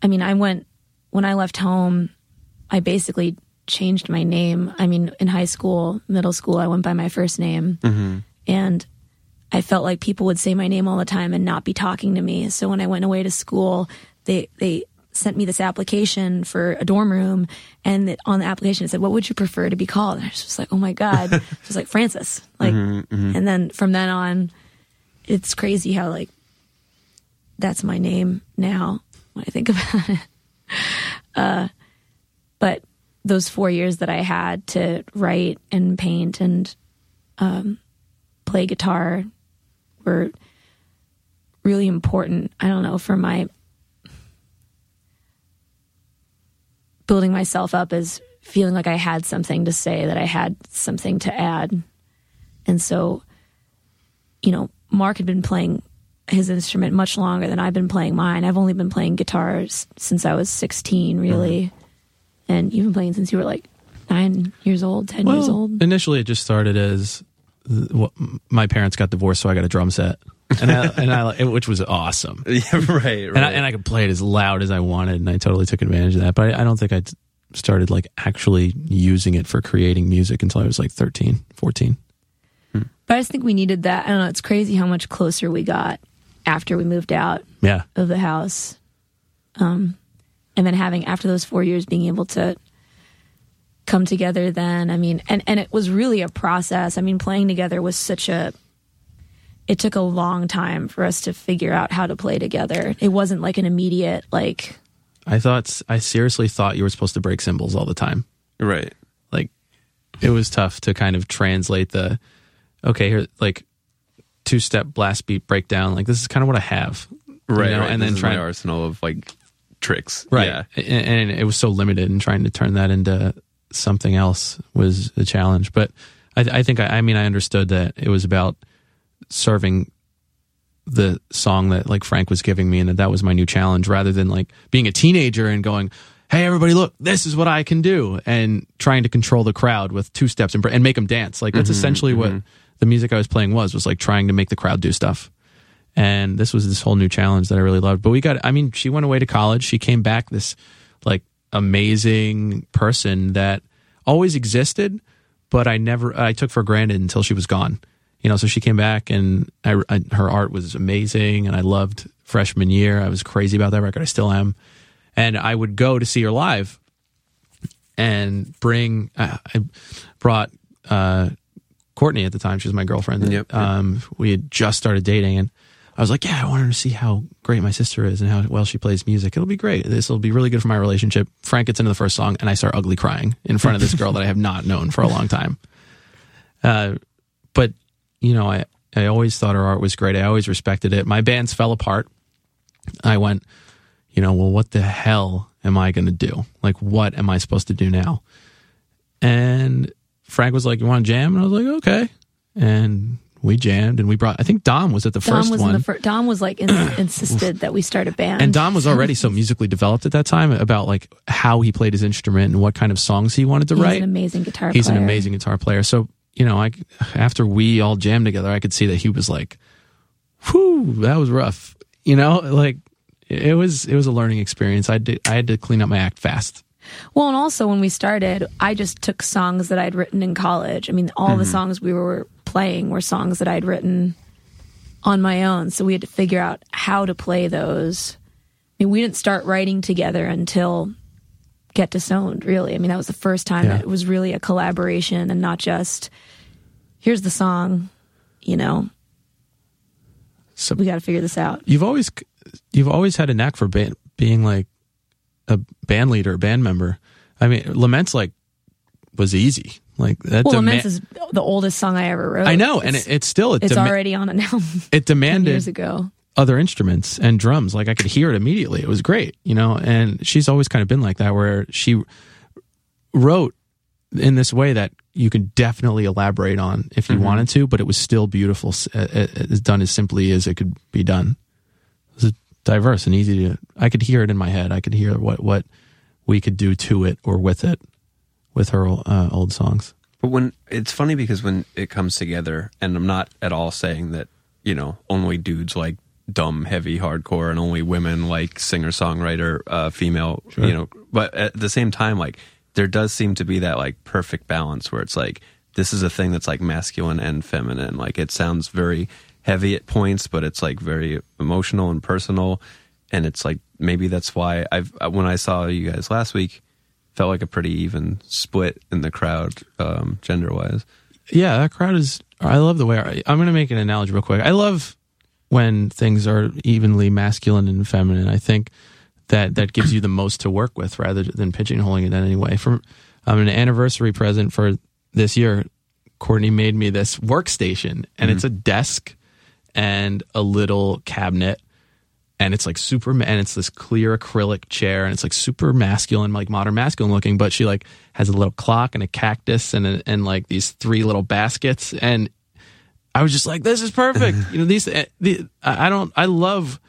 I mean, I went when I left home, I basically changed my name. I mean, in high school, middle school, I went by my first name. And I felt like people would say my name all the time and not be talking to me. So when I went away to school, they they sent me this application for a dorm room, and on the application it said, "What would you prefer to be called?" And I was just like, "Oh my god!" It was like Frances, like, and then from then on, it's crazy how like that's my name now when I think about it. Uh, but those four years that I had to write and paint and um, play guitar were really important. I don't know for my building myself up as feeling like I had something to say, that I had something to add. And so, you know, Mark had been playing his instrument much longer than I've been playing mine. I've only been playing guitars since I was 16, really. Mm-hmm. And you've been playing since you were like nine years old, 10 years old. initially, it just started as what, my parents got divorced, so I got a drum set, and I, and I which was awesome. Yeah, right, right. And I, and I could play it as loud as I wanted, and I totally took advantage of that. But I, I don't think I started like actually using it for creating music until I was like 13, 14. But I just think we needed that. I don't know. It's crazy how much closer we got after we moved out Yeah. of the house. Um, and then having after those four years being able to come together then i mean and and it was really a process i mean playing together was such a it took a long time for us to figure out how to play together it wasn't like an immediate like I thought I seriously thought you were supposed to break cymbals all the time. right. Like it was tough to kind of translate the okay here like two step blast beat breakdown. Like this is kind of what I have, you Right, know, right. and This then is my trying arsenal of like tricks. right, Yeah. and, and it was so limited, and trying to turn that into something else was a challenge. But I, I think I, I mean I understood that it was about serving the song that like Frank was giving me, and that that was my new challenge, rather than like being a teenager and going. Hey everybody! Look, this is what I can do, and trying to control the crowd with two steps and, and make them dance. Like that's mm-hmm, essentially what mm-hmm. the music I was playing was was like trying to make the crowd do stuff. And this was this whole new challenge that I really loved. But we got, I mean, she went away to college. She came back this like amazing person that always existed, but I never, I took for granted until she was gone. You know, so she came back and I, I, her art was amazing and I loved freshman year. I was crazy about that record. I still am. And I would go to see her live and bring, I, I brought, uh, Courtney at the time. She was my girlfriend. Yep. Um, we had just started dating and I was like, yeah, I want her to see how great my sister is and how well she plays music. It'll be great. This will be really good for my relationship. Frank gets into the first song and I start ugly crying in front of this girl that I have not known for a long time. Uh, but you know, I, I always thought her art was great. I always respected it. My bands fell apart. I went, you know, well, what the hell am I going to do? Like, what am I supposed to do now? And Frank was like, you want to jam? And I was like, okay. And we jammed and we brought, I think Dom was at the Dom first was one. in the first. Dom was like in, insisted that we start a band, and Dom was already so musically developed at that time about like how he played his instrument and what kind of songs he wanted to He's write. an amazing guitar. He's an amazing guitar player. So, you know, I after we all jammed together, I could see that he was like, whew, that was rough. You know, like it was it was a learning experience. I did I had to clean up my act fast. Well, and also when we started, I just took songs that I'd written in college. I mean, all Mm-hmm. the songs we were playing were songs that I'd written on my own. So we had to figure out how to play those. I mean, we didn't start writing together until Get Disowned, really. I mean, that was the first time Yeah. that it was really a collaboration and not just, here's the song, you know, So we got to figure this out. you've always you've always had a knack for being like a band leader, a band member. I mean, Laments like was easy. Like that. Well, Laments is the oldest song I ever wrote. I know, and it's, it, it's still it, it's dema- already on an album it demanded years ago. Other instruments and drums. Like I could hear it immediately. It was great, you know. And she's always kind of been like that, where she wrote in this way that you could definitely elaborate on if you wanted to, but it was still beautiful, uh, uh, as done as simply as it could be done. It was diverse and easy to. I could hear it in my head. I could hear what what we could do to it or with it, with her uh, old songs. But when it's funny because when it comes together, and I'm not at all saying that you know only dudes like dumb heavy hardcore and only women like singer songwriter uh, female, you know. But at the same time, like there does seem to be that like perfect balance where it's like this is a thing that's like masculine and feminine. Like it sounds very heavy at points, but it's like very emotional and personal. And it's like maybe that's why I've when I saw you guys last week, felt like a pretty even split in the crowd, um, gender wise. Yeah, that crowd is. I love the way. I'm going to make an analogy real quick. I love when things are evenly masculine and feminine. I think that that gives you the most to work with rather than pigeonholing it in any way. For um, an anniversary present for this year, Courtney made me this workstation, and it's a desk and a little cabinet and it's like super and it's this clear acrylic chair and it's like super masculine like modern masculine looking but she like has a little clock and a cactus and a, and like these three little baskets and i was just like this is perfect you know these the i I don't i love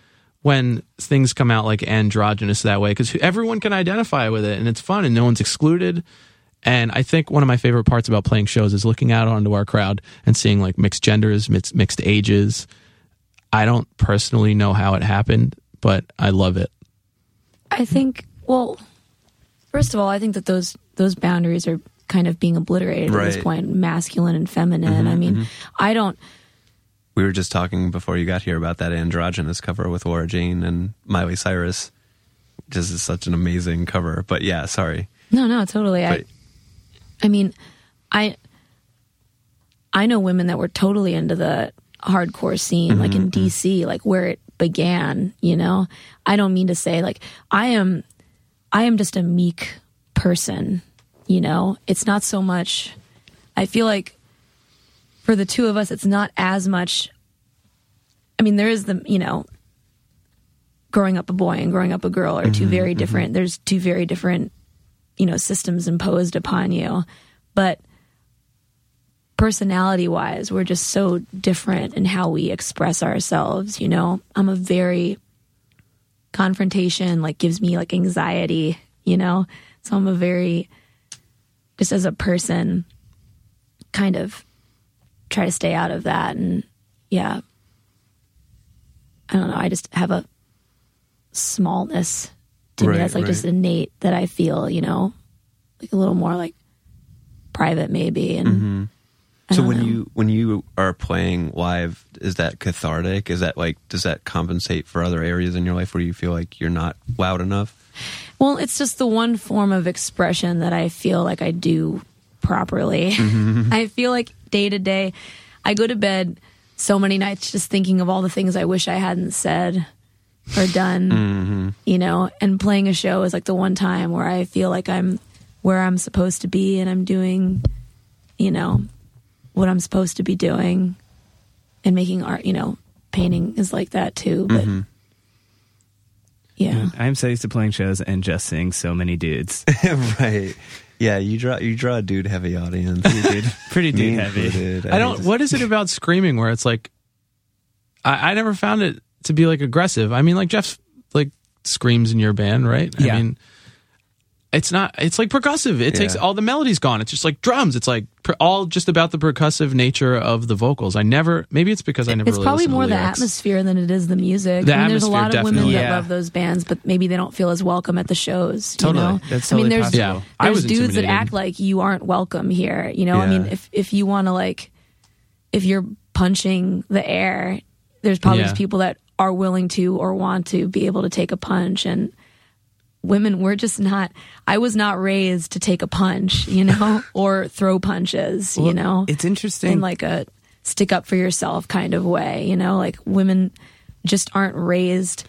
when things come out like androgynous that way because everyone can identify with it and it's fun and no one's excluded and I think one of my favorite parts about playing shows is looking out onto our crowd and seeing like mixed genders, mixed, mixed ages. I don't personally know how it happened, but I love it. I think. Well, first of all, I think that those those boundaries are kind of being obliterated at this point, masculine and feminine. Mm-hmm, I mean, mm-hmm. I don't. We were just talking before you got here about that androgynous cover with Laura Jane and Miley Cyrus. This is such an amazing cover. But yeah, sorry. No, no, totally. I, But I mean, I I know women that were totally into the hardcore scene, mm-hmm, like in DC, like where it began. You know, I don't mean to say like I am. I am just a meek person. You know, it's not so much. I feel like for the two of us, it's not as much. I mean, there is the you know, growing up a boy and growing up a girl are 2 mm-hmm, very mm-hmm. different. There's two very different you know systems imposed upon you but personality wise we're just so different in how we express ourselves you know i'm a very confrontation like gives me like anxiety you know so i'm a very just as a person kind of try to stay out of that and yeah i don't know i just have a smallness to me that's like just innate that I feel, you know, like a little more like private maybe. And Mm-hmm. So when know. you when you are playing live, is that cathartic? Is that like does that compensate for other areas in your life where you feel like you're not loud enough? Well, it's just the one form of expression that I feel like I do properly. I feel like day to day, I go to bed so many nights just thinking of all the things I wish I hadn't said or done, mm-hmm. you know, and playing a show is like the one time where I feel like I'm where I'm supposed to be and I'm doing, you know, what I'm supposed to be doing and making art, you know, painting is like that too. But mm-hmm. Yeah. Mm. I'm so used to playing shows and just seeing so many dudes. right. Yeah, you draw you draw a dude heavy audience. dude, pretty dude heavy. included. I don't. What is it about screaming where it's like? I, I never found it to be like aggressive. I mean, like Jeff like screams in your band, right? Yeah. I mean, it's not. It's like percussive. It takes all the melodies gone. It's just like drums. It's like per, all just about the percussive nature of the vocals. I never. Maybe it's because I never. It's really probably listened to more the atmosphere than it is the music. The I mean, there's a lot of women definitely. that Yeah. love those bands, but maybe they don't feel as welcome at the shows. Totally. You know? That's I mean, there's possible. Yeah. I there's was dudes that act like you aren't welcome here. You know, I mean, if if you want to like, if you're punching the air, there's probably Yeah. just people that are willing to or want to be able to take a punch and. Women, we're just not. I was not raised to take a punch, you know, or throw punches, you know. it's interesting. in like a stick up for yourself kind of way, you know, like women just aren't raised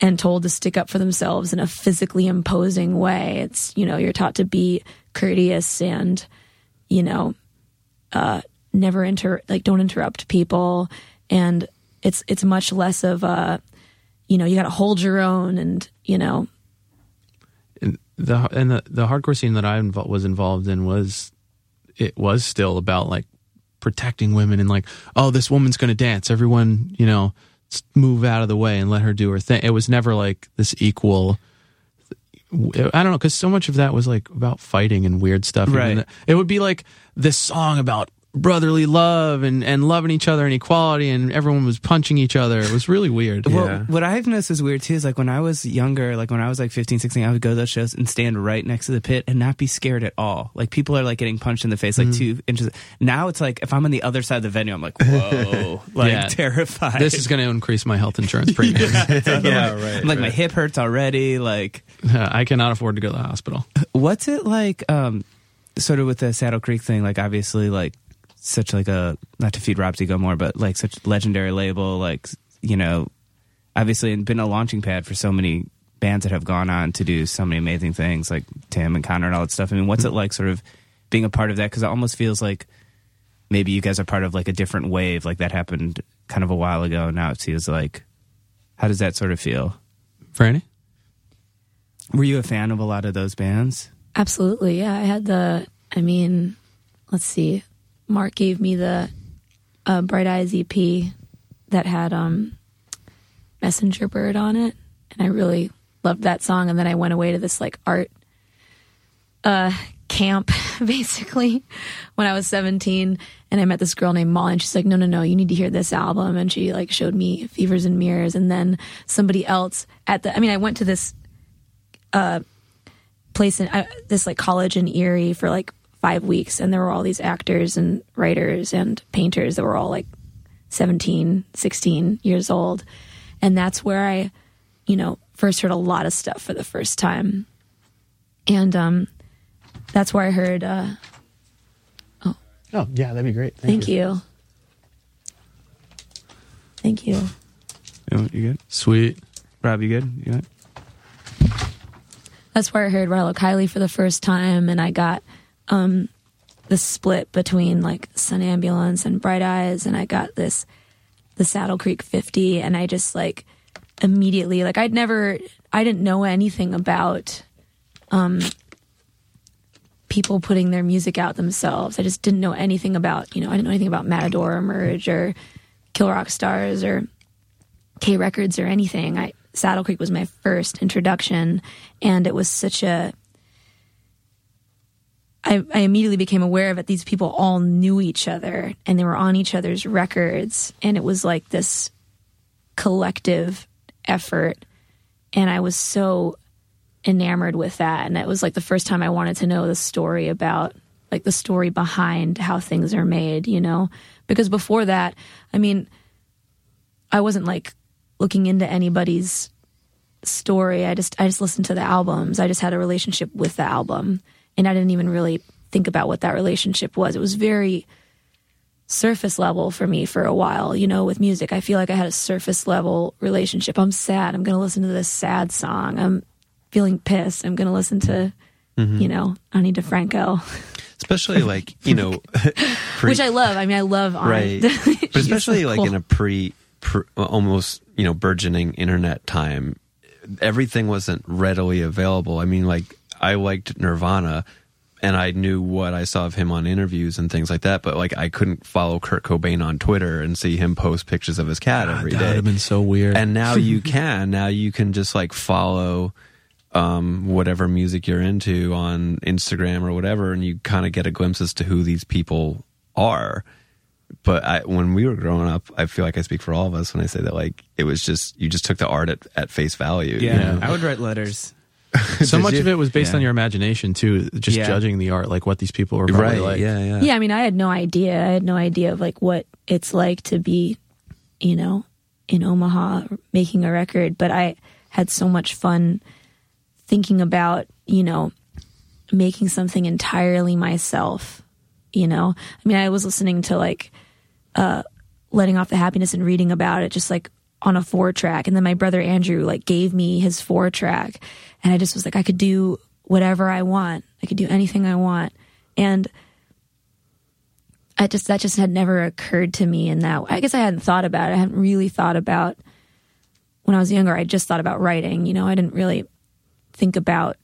and told to stick up for themselves in a physically imposing way. It's, you know, you're taught to be courteous and you know, uh, never inter like don't interrupt people, and it's it's much less of a, you know, you got to hold your own, and you know, the and the, the hardcore scene that I invo- was involved in was it was still about like protecting women and like oh this woman's going to dance everyone you know move out of the way and let her do her thing it was never like this equal I don't know because so much of that was like about fighting and weird stuff. And Right. It would be like this song about brotherly love and, and loving each other and equality, and everyone was punching each other. It was really weird. Yeah. Well, what I've noticed is weird too is like when I was younger, like when I was like 15, 16, I would go to those shows and stand right next to the pit and not be scared at all. Like people are like getting punched in the face like two inches. Now it's like if I'm on the other side of the venue, I'm like, whoa, like Yeah. terrified. This is going to increase my health insurance premium. yeah, right. I'm like my hip hurts already. Like, I cannot afford to go to the hospital. what's it like? Um, sort of with the Saddle Creek thing. Like, obviously, like such like a not to feed Robb's ego more, but like such legendary label. Like, you know, obviously, and been a launching pad for so many bands that have gone on to do so many amazing things, like Tim and Conor and all that stuff. I mean, what's it mm-hmm. like, sort of being a part of that? Because it almost feels like maybe you guys are part of like a different wave. Like that happened kind of a while ago. Now it feels like. How does that sort of feel? Franny? Were you a fan of a lot of those bands? Absolutely. Yeah. I had the, I mean, let's see. Mark gave me the uh, Bright Eyes EP that had um, Messenger Bird on it. And I really loved that song. And then I went away to this like art uh, camp, basically, when I was 17. And I met this girl named Molly. And she's like, no, no, no, you need to hear this album. And she like showed me Fevers and Mirrors. And then somebody else at the, I mean, I went to this Uh, place in I, this like college in Erie for like five weeks, and there were all these actors and writers and painters that were all like 17, 16 years old, and that's where I, you know, first heard a lot of stuff for the first time, and um, that's where I heard. Uh, Oh, yeah, that'd be great. thank you. Thank you. You good? Sweet. Robb, you good? You good? that's where I heard Rilo Kiley for the first time, and I got um, the split between like Son, Ambulance and Bright Eyes, and I got this the Saddle Creek 50, and I just like immediately like I'd never I didn't know anything about um, people putting their music out themselves. I just didn't know anything about you know I didn't know anything about Matador or Merge or Kill Rock Stars or K Records or anything. I Saddle Creek was my first introduction, and it was such a. I, I immediately became aware of it. These people all knew each other, and they were on each other's records, and it was like this collective effort. And I was so enamored with that, and it was like the first time I wanted to know the story about like the story behind how things are made, you know? Because before that, I mean, I wasn't like looking into anybody's story. I just I just listened to the albums. I just had a relationship with the album and I didn't even really think about what that relationship was. It was very surface level for me for a while, you know, with music. I feel like I had a surface level relationship. I'm sad. I'm going to listen to this sad song. I'm feeling pissed. I'm going to listen to mm-hmm. you know, Ani DiFranco, especially like you know, pre- which I love. I mean, I love Ani. right, but especially so like cool. in a pre, pre, almost you know, burgeoning internet time, everything wasn't readily available. I mean, like I liked Nirvana. And I knew what I saw of him on interviews and things like that, but like I couldn't follow Kurt Cobain on Twitter and see him post pictures of his cat every that would have been so weird. and now you can now you can just like follow um, whatever music you're into on instagram or whatever and you kind of get a glimpse as to who these people are but I, when we were growing up i feel like i speak for all of us when i say that like it was just you just took the art at, at face value you Yeah, know? I would write letters. so much you? of it was based Yeah. on your imagination too, just Yeah. judging the art, like what these people were probably right like. yeah yeah yeah, I mean, I had no idea. I had no idea of like what it's like to be, you know, in Omaha making a record. But I had so much fun thinking about, you know, making something entirely myself. You know, I mean, I was listening to like, uh, letting off the happiness and reading about it, just like on a four track. And then my brother Andrew like gave me his four track, and I just was like, I could do whatever I want. I could do anything I want. And I just that just had never occurred to me in that. I guess I hadn't thought about it. I hadn't really thought about when I was younger. I just thought about writing. You know, I didn't really think about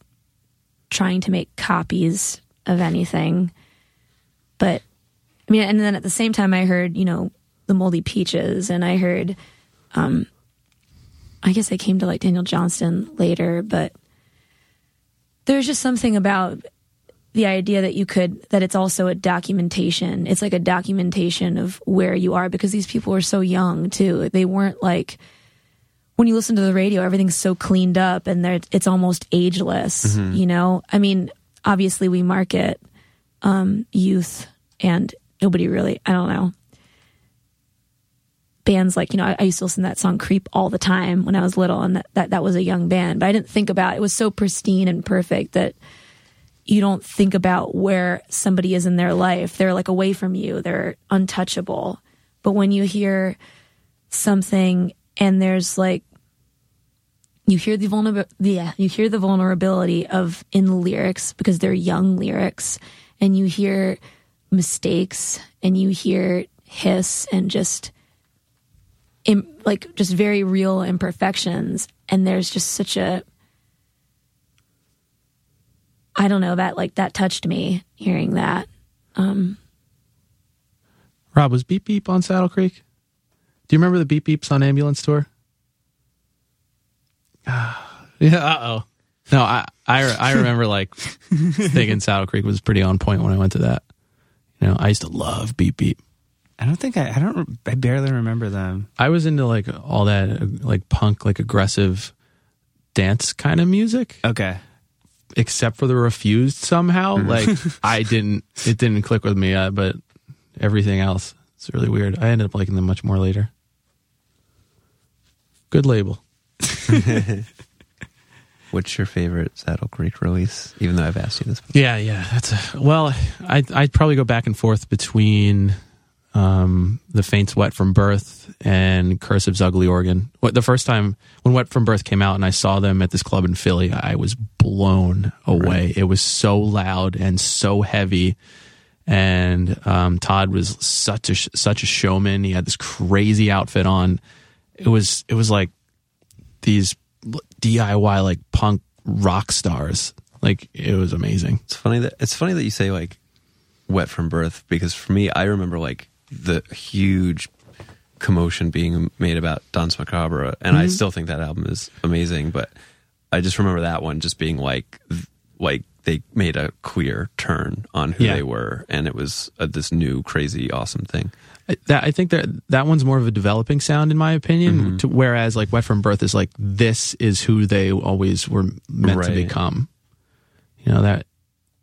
trying to make copies of anything. But I mean, and then at the same time, I heard you know the Moldy Peaches, and I heard. um I guess I came to like Daniel Johnston later, but there's just something about the idea that you could that it's also a documentation. It's like a documentation of where you are because these people were so young too. They weren't like when you listen to the radio everything's so cleaned up and it's almost ageless you know? I mean obviously we market um, youth and nobody really i don't know bands like you know I, I used to listen to that song creep all the time when i was little and that, that that was a young band but i didn't think about it was so pristine and perfect that you don't think about where somebody is in their life. They're like away from you, they're untouchable. But when you hear something and there's like, you hear the vulnerability, yeah, you hear the vulnerability of in the lyrics because they're young lyrics, and you hear mistakes and you hear hiss and just, im, like just very real imperfections, and there's just such a I don't know that like that touched me hearing that. Um, Robb, was Beep Beep on Saddle Creek? Do you remember the Beep Beeps on Ambulance Tour? yeah, uh oh. No, I, I, I remember like thinking Saddle Creek was pretty on point when I went to that. You know, I used to love Beep Beep. I don't think I. I don't. I barely remember them. I was into like all that like punk, like aggressive dance kind of music, Okay. except for the Refused somehow. Like I didn't, it didn't click with me. Uh, but everything else, it's really weird. I ended up liking them much more later. Good label. What's your favorite Saddle Creek release? Even though I've asked you this. Before. Yeah, yeah. That's a, well, I I'd probably go back and forth between um, the Faint's Wet from Birth and Cursive's Ugly Organ. What the first time when Wet from Birth came out and I saw them at this club in Philly, I was blown away. It was so loud and so heavy. And um, Todd was such a such a showman. He had this crazy outfit on. It was it was like these DIY like punk rock stars. Like it was amazing. It's funny that it's funny that you say like wet from birth because for me, I remember like the huge commotion being made about Danse Macabre, and I still think that album is amazing. But I just remember that one just being like like they made a queer turn on who Yeah. they were, and it was uh, this new crazy awesome thing. I- That I think that that one's more of a developing sound in my opinion. To, whereas like Wet from Birth is like this is who they always were meant to become. You know that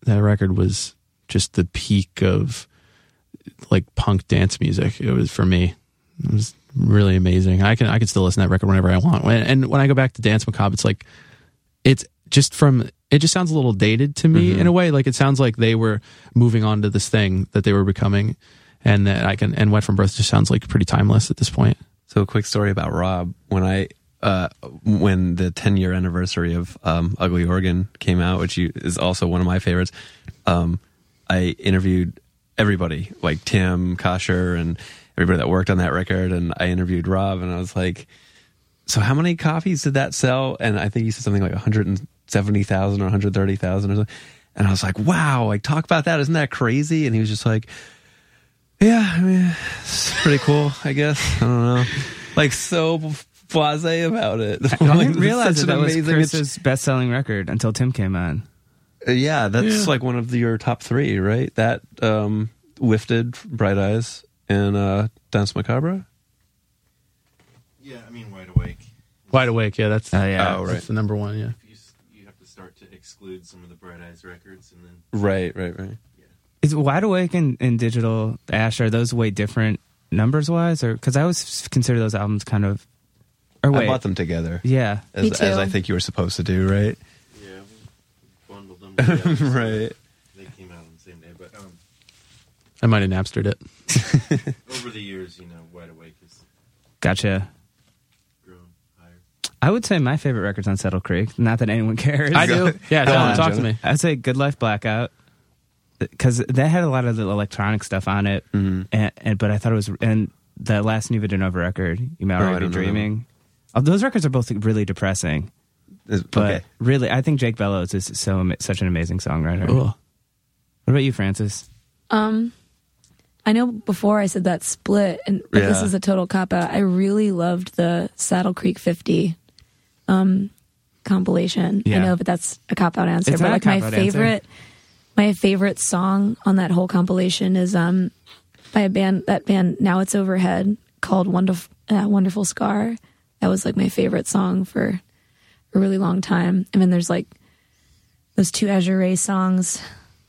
that record was just the peak of like punk dance music. It was for me. It was really amazing. I can I can still listen to that record whenever I want. And when I go back to Danse Macabre, it's like it's just from it just sounds a little dated to me in a way. Like it sounds like they were moving on to this thing that they were becoming, and that I can and Wet from Birth just sounds like pretty timeless at this point. So a quick story about Robb. When I uh, when the 10 year anniversary of um, Ugly Organ came out, which you, is also one of my favorites, um, I interviewed everybody like Tim Kasher and everybody that worked on that record, and I interviewed Robb, and I was like, "So how many copies did that sell?" And I think he said something like 170,000 or 130,000 or something. And I was like, "Wow! Like talk about that! Isn't that crazy?" And he was just like. Yeah, I mean, it's pretty cool, I guess. I don't know. Like, so blase about it. I Like, didn't it's realize that, that was Chris's best-selling record until Tim came on. Uh, Yeah, that's like one of the, your top three, right? That, um, Lifted, Bright Eyes, and uh, Danse Macabre? Yeah, I mean, Wide Awake. Wide Awake, yeah, that's Oh yeah. Oh, that's right. the number one. Yeah, You, s- you have to start to exclude some of the Bright Eyes records, and then Right, right, right. Is Wide Awake and, and Digital Ash are those way different numbers wise, or because I always consider those albums kind of. Or wait, I bought them together, yeah. Me as, as. I think you were supposed to do, right? yeah, we bundled them together. so right. They came out on the same day, but um, I might have Napstered it. over the years, you know, Wide Awake has Gotcha. grown higher. I would say my favorite record's on Saddle Creek. Not that anyone cares. I do. Yeah, Go tell on, talk to Jonah. me. I'd say Good Life Blackout. because that had a lot of the electronic stuff on it, Mm-hmm. and, and but I thought it was and the last Neva Dinova record, You May Oh, I Already Be don't know that Dreaming. Oh, those records are both really depressing, Is- but okay. really, I think Jake Bellows is so such an amazing songwriter. Cool. What about you, Frances? Um, I know before I said that split, and but this is a total cop out. I really loved the Saddle Creek 50 um, compilation. I know, but that's a cop out answer. It's but not a like my cop-out answer. favorite, my favorite song on that whole compilation is um by a band that band Now It's Overhead called Wonderful uh, Wonderful Scar. That was like my favorite song for a really long time. And then there's like those two Azure Ray songs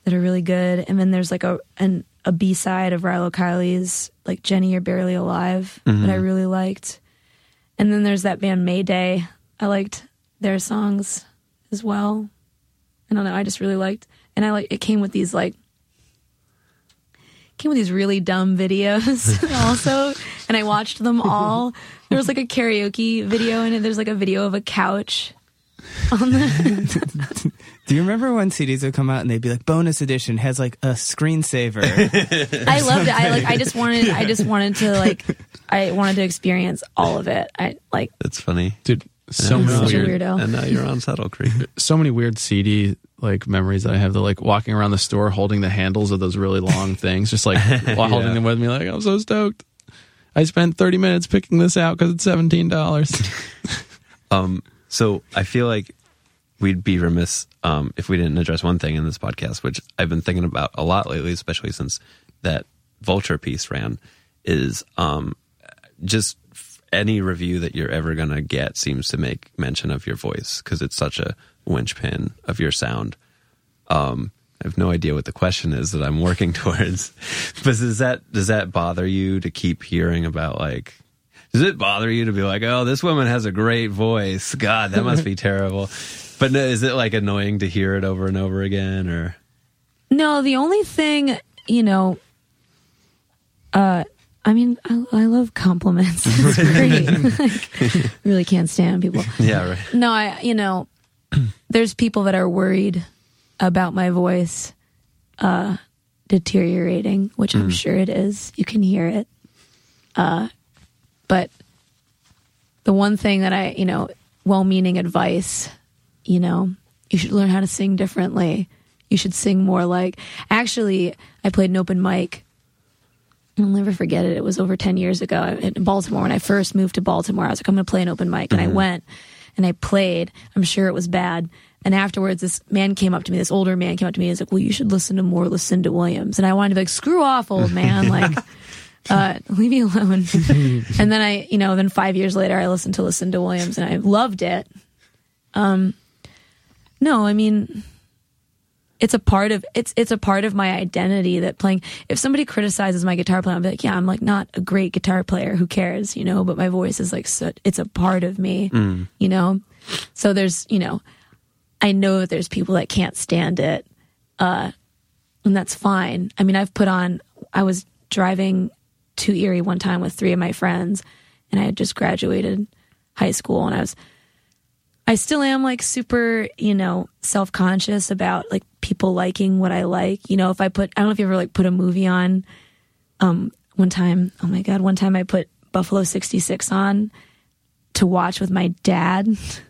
that are really good. And then there's like a an, a B side of Rilo Kiley's like Jenny You're Barely Alive that I mm-hmm. really liked. And then there's that band Mayday. I liked their songs as well. I don't know, I just really liked and I like it came with these like came with these really dumb videos also and I watched them all. There was like a karaoke video in it. There's like a video of a couch on the Do you remember when CDs would come out and they'd be like bonus edition has like a screensaver? I loved it. I like. I just wanted. I just wanted to like. I wanted to experience all of it. I like. That's funny. Dude, so And many weird, weirdo. And now you're on Saddle Creek. so many weird CD like memories that I have. The like walking around the store holding the handles of those really long things, just like while holding them with me. Like I'm so stoked. I spent 30 minutes picking this out because it's seventeen dollars. Um, so I feel like we'd be remiss um, if we didn't address one thing in this podcast, which I've been thinking about a lot lately, especially since that Vulture piece ran, is um, just any review that you're ever going to get seems to make mention of your voice because it's such a winchpin of your sound. Um, I have no idea what the question is that I'm working towards, but does that does that bother you to keep hearing about like? Does it bother you to be like, oh, this woman has a great voice? God, that must be terrible. But no, is it like annoying to hear it over and over again, or No, the only thing you know. Uh, I mean, I, I love compliments. It's great. like, really can't stand people. yeah, right? No, I. You know, there's people that are worried about my voice uh, deteriorating, which I'm sure it is. You can hear it. Uh, but the one thing that I, you know, well-meaning advice, you know, you should learn how to sing differently. You should sing more like. Actually, I played an open mic. I'll never forget it. It was over 10 years ago in Baltimore. When I first moved to Baltimore, I was like, I'm going to play an open mic. And I mm-hmm. went and I played. I'm sure it was bad. And afterwards, this man came up to me, this older man came up to me and was like, Well, you should listen to more Lucinda Williams. And I wanted to be like, Screw off, old man. Like, uh, leave me alone. and then I, you know, then five years later, I listened to Lucinda Williams and I loved it. Um, no, I mean, it's a part of it's it's a part of my identity that playing. If somebody criticizes my guitar playing, I'll be like, yeah, I'm like not a great guitar player. Who cares, you know? But my voice is like, so, it's a part of me, you know. So there's, you know, I know that there's people that can't stand it, uh, and that's fine. I mean, I've put on. I was driving to Erie one time with three of my friends, and I had just graduated high school, and I was. I still am like super, you know, self conscious about like people liking what I like. You know, if I put, I don't know if you ever like put a movie on. Um, one time, oh my god, one time I put Buffalo '66 on to watch with my dad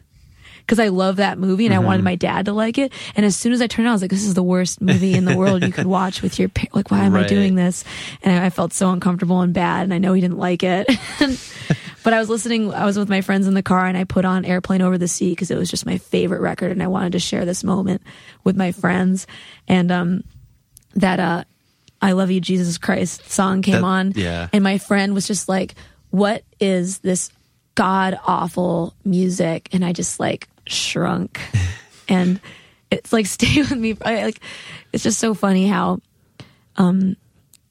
because I love that movie and I wanted my dad to like it. And as soon as I turned it on, I was like, "This is the worst movie in the world you could watch with your pa- like. Why am I doing this?" And I, I felt so uncomfortable and bad. And I know he didn't like it. but I was listening. I was with my friends in the car, and I put on "Airplane Over the Sea" because it was just my favorite record, and I wanted to share this moment with my friends. And um, that uh, "I Love You, Jesus Christ" song came That- on, yeah. and my friend was just like, "What is this god awful music?" And I just like shrunk, and it's like stay with me. I, like it's just so funny how um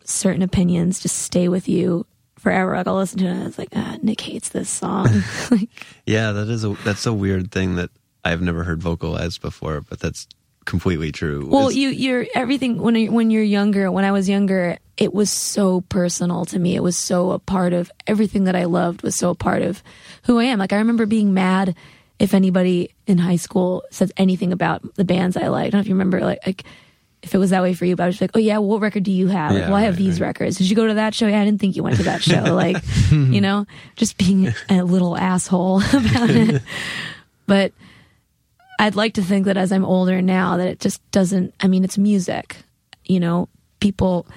certain opinions just stay with you forever. Like I'll listen to it, and it's like, ah, Nick hates this song. like, Yeah, that is a that's a weird thing that I've never heard vocalized before, but that's completely true. Well, It's- you you're everything when when you're younger. When I was younger, it was so personal to me. It was so a part of everything that I loved. Was so a part of who I am. Like I remember being mad if anybody in high school said anything about the bands I like, I don't know if you remember, like, like if it was that way for you, but I was like, oh yeah, what record do you have? Like, well, I have right, these right. records. Did you go to that show? Yeah, I didn't think you went to that show. Like, you know, just being a little asshole about it. But I'd like to think that as I'm older now, that it just doesn't. I mean, it's music. You know, people,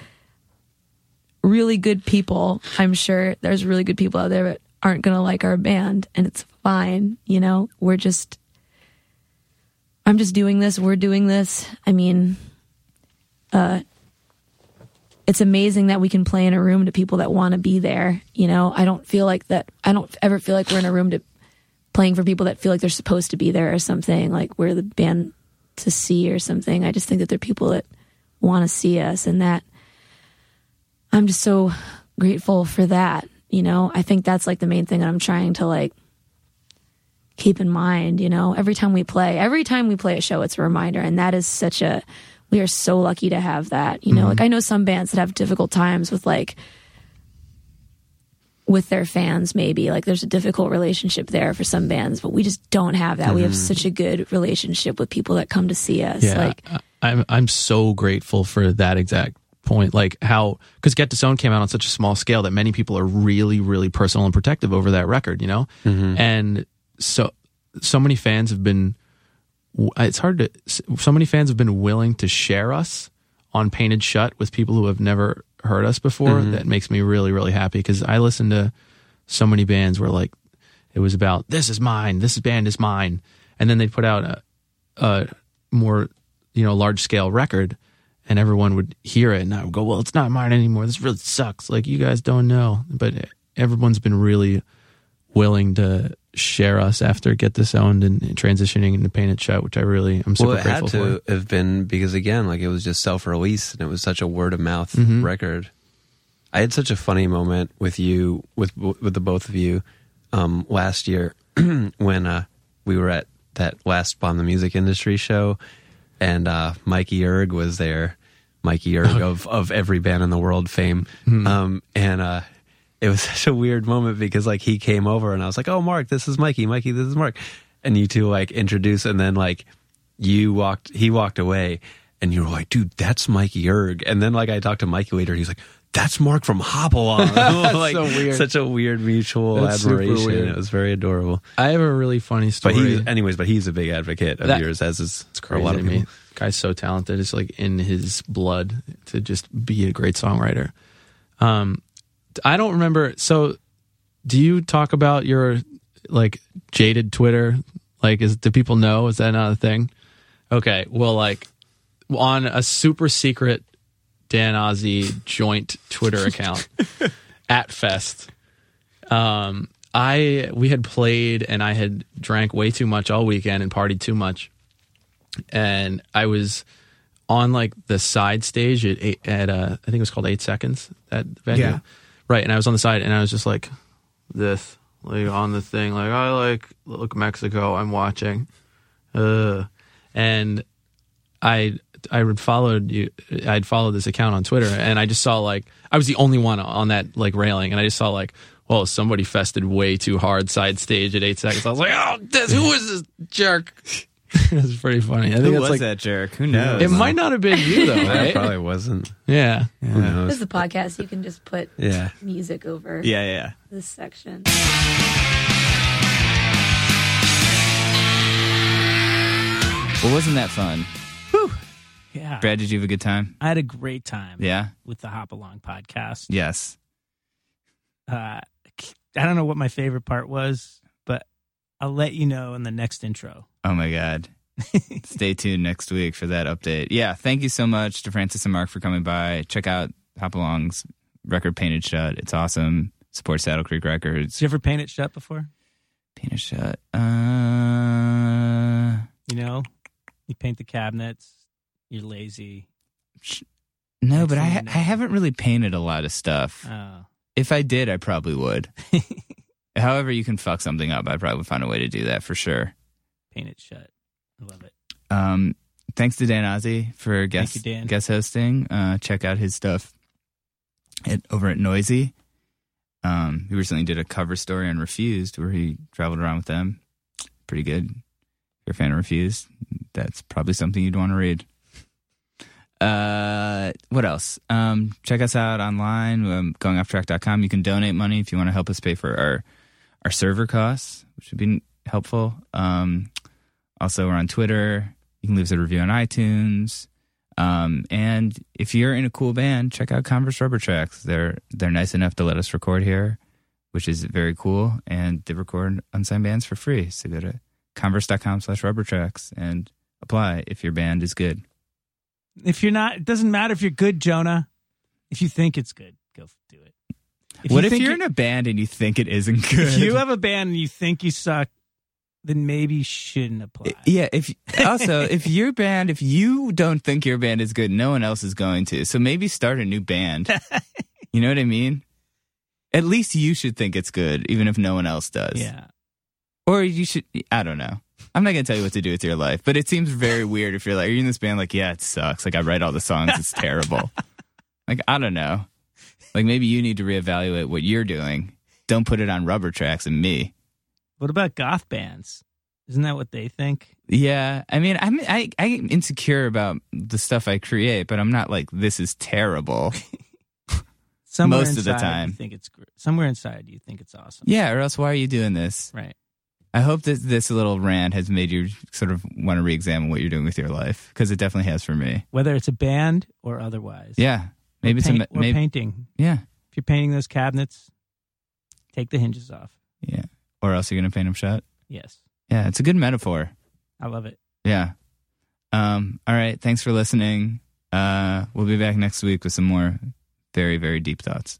really good people. I'm sure there's really good people out there that aren't going to like our band, and it's fine. You know, we're just. I'm just doing this. We're doing this. I mean, uh, it's amazing that we can play in a room to people that want to be there. You know, I don't feel like that. I don't ever feel like we're in a room to playing for people that feel like they're supposed to be there or something. Like we're the band to see or something. I just think that they're people that want to see us, and that I'm just so grateful for that. You know, I think that's like the main thing that I'm trying to like keep in mind, you know, every time we play, every time we play a show, it's a reminder. And that is such a, we are so lucky to have that, you know, mm-hmm. like I know some bands that have difficult times with like, with their fans, maybe like there's a difficult relationship there for some bands, but we just don't have that. We have mm-hmm. such a good relationship with people that come to see us. Yeah, Like, I- I'm I'm so grateful for that exact point. Like how because Get Disowned came out on such a small scale that many people are really really personal and protective over that record. You know, mm-hmm. and so so many fans have been. It's hard to. So many fans have been willing to share us on Painted Shut with people who have never heard us before. Mm-hmm. That makes me really really happy because I listen to so many bands where like it was about this is mine, this band is mine, and then they put out a, a more you know large scale record, and everyone would hear it and I would go, well, it's not mine anymore. This really sucks. Like you guys don't know, but everyone's been really willing to share us after Get Disowned and transitioning into Painted Shut, which I really I'm super well, it had to for. have been because again, like it was just self release and it was such a word of mouth Mhm. record. I had such a funny moment with you, with with the both of you, um, last year when uh, we were at that last Bomb the Music Industry show, and uh, Mikey Erg was there. Mikey Erg of of every band in the world fame, um, and uh, it was such a weird moment because like he came over and I was like, "Oh, Mark, this is Mikey. Mikey, this is Mark," and you two like introduce, and then like you walked, he walked away, and you were like, "Dude, that's Mikey Erg," and then like I talked to Mikey later, and he's like. That's Mark from Hop Along. like, so weird. Such a weird mutual That's admiration. weird. It was very adorable. I have a really funny But story. he, anyways, but he's a big advocate of That- yours, as is It's for crazy a lot of people. me. Guy's so talented. It's like in his blood to just be a great songwriter. Um, I don't remember. So, do you talk about your like jaded Twitter? Like, is do people know? Is that not a thing? Okay. Well, like on a super secret Dan Ozzi joint Twitter account at Fest. Um, I we had played and I had drank way too much all weekend and partied too much, and I was on like the side stage at eight, at uh, I think it was called Eight Seconds that venue, Yeah. Right? And I was on the side and I was just like this, like on the thing, like I like look Mexico, I'm watching, uh, and I I had followed you. I'd followed this account on Twitter, and I just saw like I was the only one on that like railing, and I just saw like, well, somebody fested way too hard side stage at eight seconds. I was like, oh, this, who is this jerk? it was pretty funny. I think Who was like that jerk? Who knows? it might not have been you though, That right? probably wasn't. Yeah. Who this is a podcast. You can just put Yeah. music over Yeah, yeah. this section. Well, wasn't that fun? Yeah. Brad, did you have a good time? I had a great time Yeah. with the Hop Along podcast. Yes. Uh, I don't know what my favorite part was, but I'll let you know in the next intro. Oh my God. Stay tuned next week for that update. Yeah. Thank you so much to Frances and Mark for coming by. Check out Hop Along's record Painted Shut. It's awesome. Support Saddle Creek Records. Did you ever paint it shut before? Painted Shut. Uh, You know, you paint the cabinets. You're lazy. no, but I, I haven't really painted a lot of stuff. Oh, If I did, I probably would. However, you can fuck something up. I'd probably find a way to do that for sure. paint it shut. I love it. Um, thanks to Dan Ozzi for guest you, Dan. guest hosting. Uh, check out his stuff at over at Noisey. Um, he recently did a cover story on Refused, where he traveled around with them. Pretty good. If you're a fan of Refused, that's probably something you'd want to read. Uh, what else? Um, check us out online, um, goingofftrack.com. You can donate money if you want to help us pay for our our server costs, which would be helpful. Um, also, we're on Twitter. You can leave us a review on iTunes. Um, and if you're in a cool band, check out Converse Rubber Tracks. They're they're nice enough to let us record here, which is very cool. And they record unsigned bands for free. So go to converse.com slash rubber tracks and apply if your band is good. If you're not, it doesn't matter if you're good, Jonah. If you think it's good, go do it. What you if you're in a band and you think it isn't good? If you have a band and you think you suck, then maybe you shouldn't apply. Yeah. If also if your band, if you don't think your band is good, no one else is going to. So maybe start a new band. you know what I mean? At least you should think it's good, even if no one else does. Yeah. Or you should. I don't know. I'm not gonna tell you what to do with your life, but it seems very weird if you're like, are you in this band? Like, yeah, it sucks. Like, I write all the songs. It's terrible. like, I don't know. Like, maybe you need to reevaluate what you're doing. Don't put it on rubber tracks and me. What about goth bands? Isn't that what they think? Yeah, I mean, I'm I I get insecure about the stuff I create, but I'm not like this is terrible. Somewhere Most of the time. you think it's somewhere inside you think it's awesome. Yeah, or else why are you doing this? Right. I hope that this little rant has made you sort of want to re-examine what you're doing with your life because it definitely has for me. Whether it's a band or otherwise. Yeah, maybe it's a, Paint, ma- or maybe painting. yeah, If you're painting those cabinets, take the hinges off. yeah, or else you're gonna paint them shut. Yes. Yeah, it's a good metaphor. I love it. Yeah. Um. All right. Thanks for listening. Uh, we'll be back next week with some more very very deep thoughts.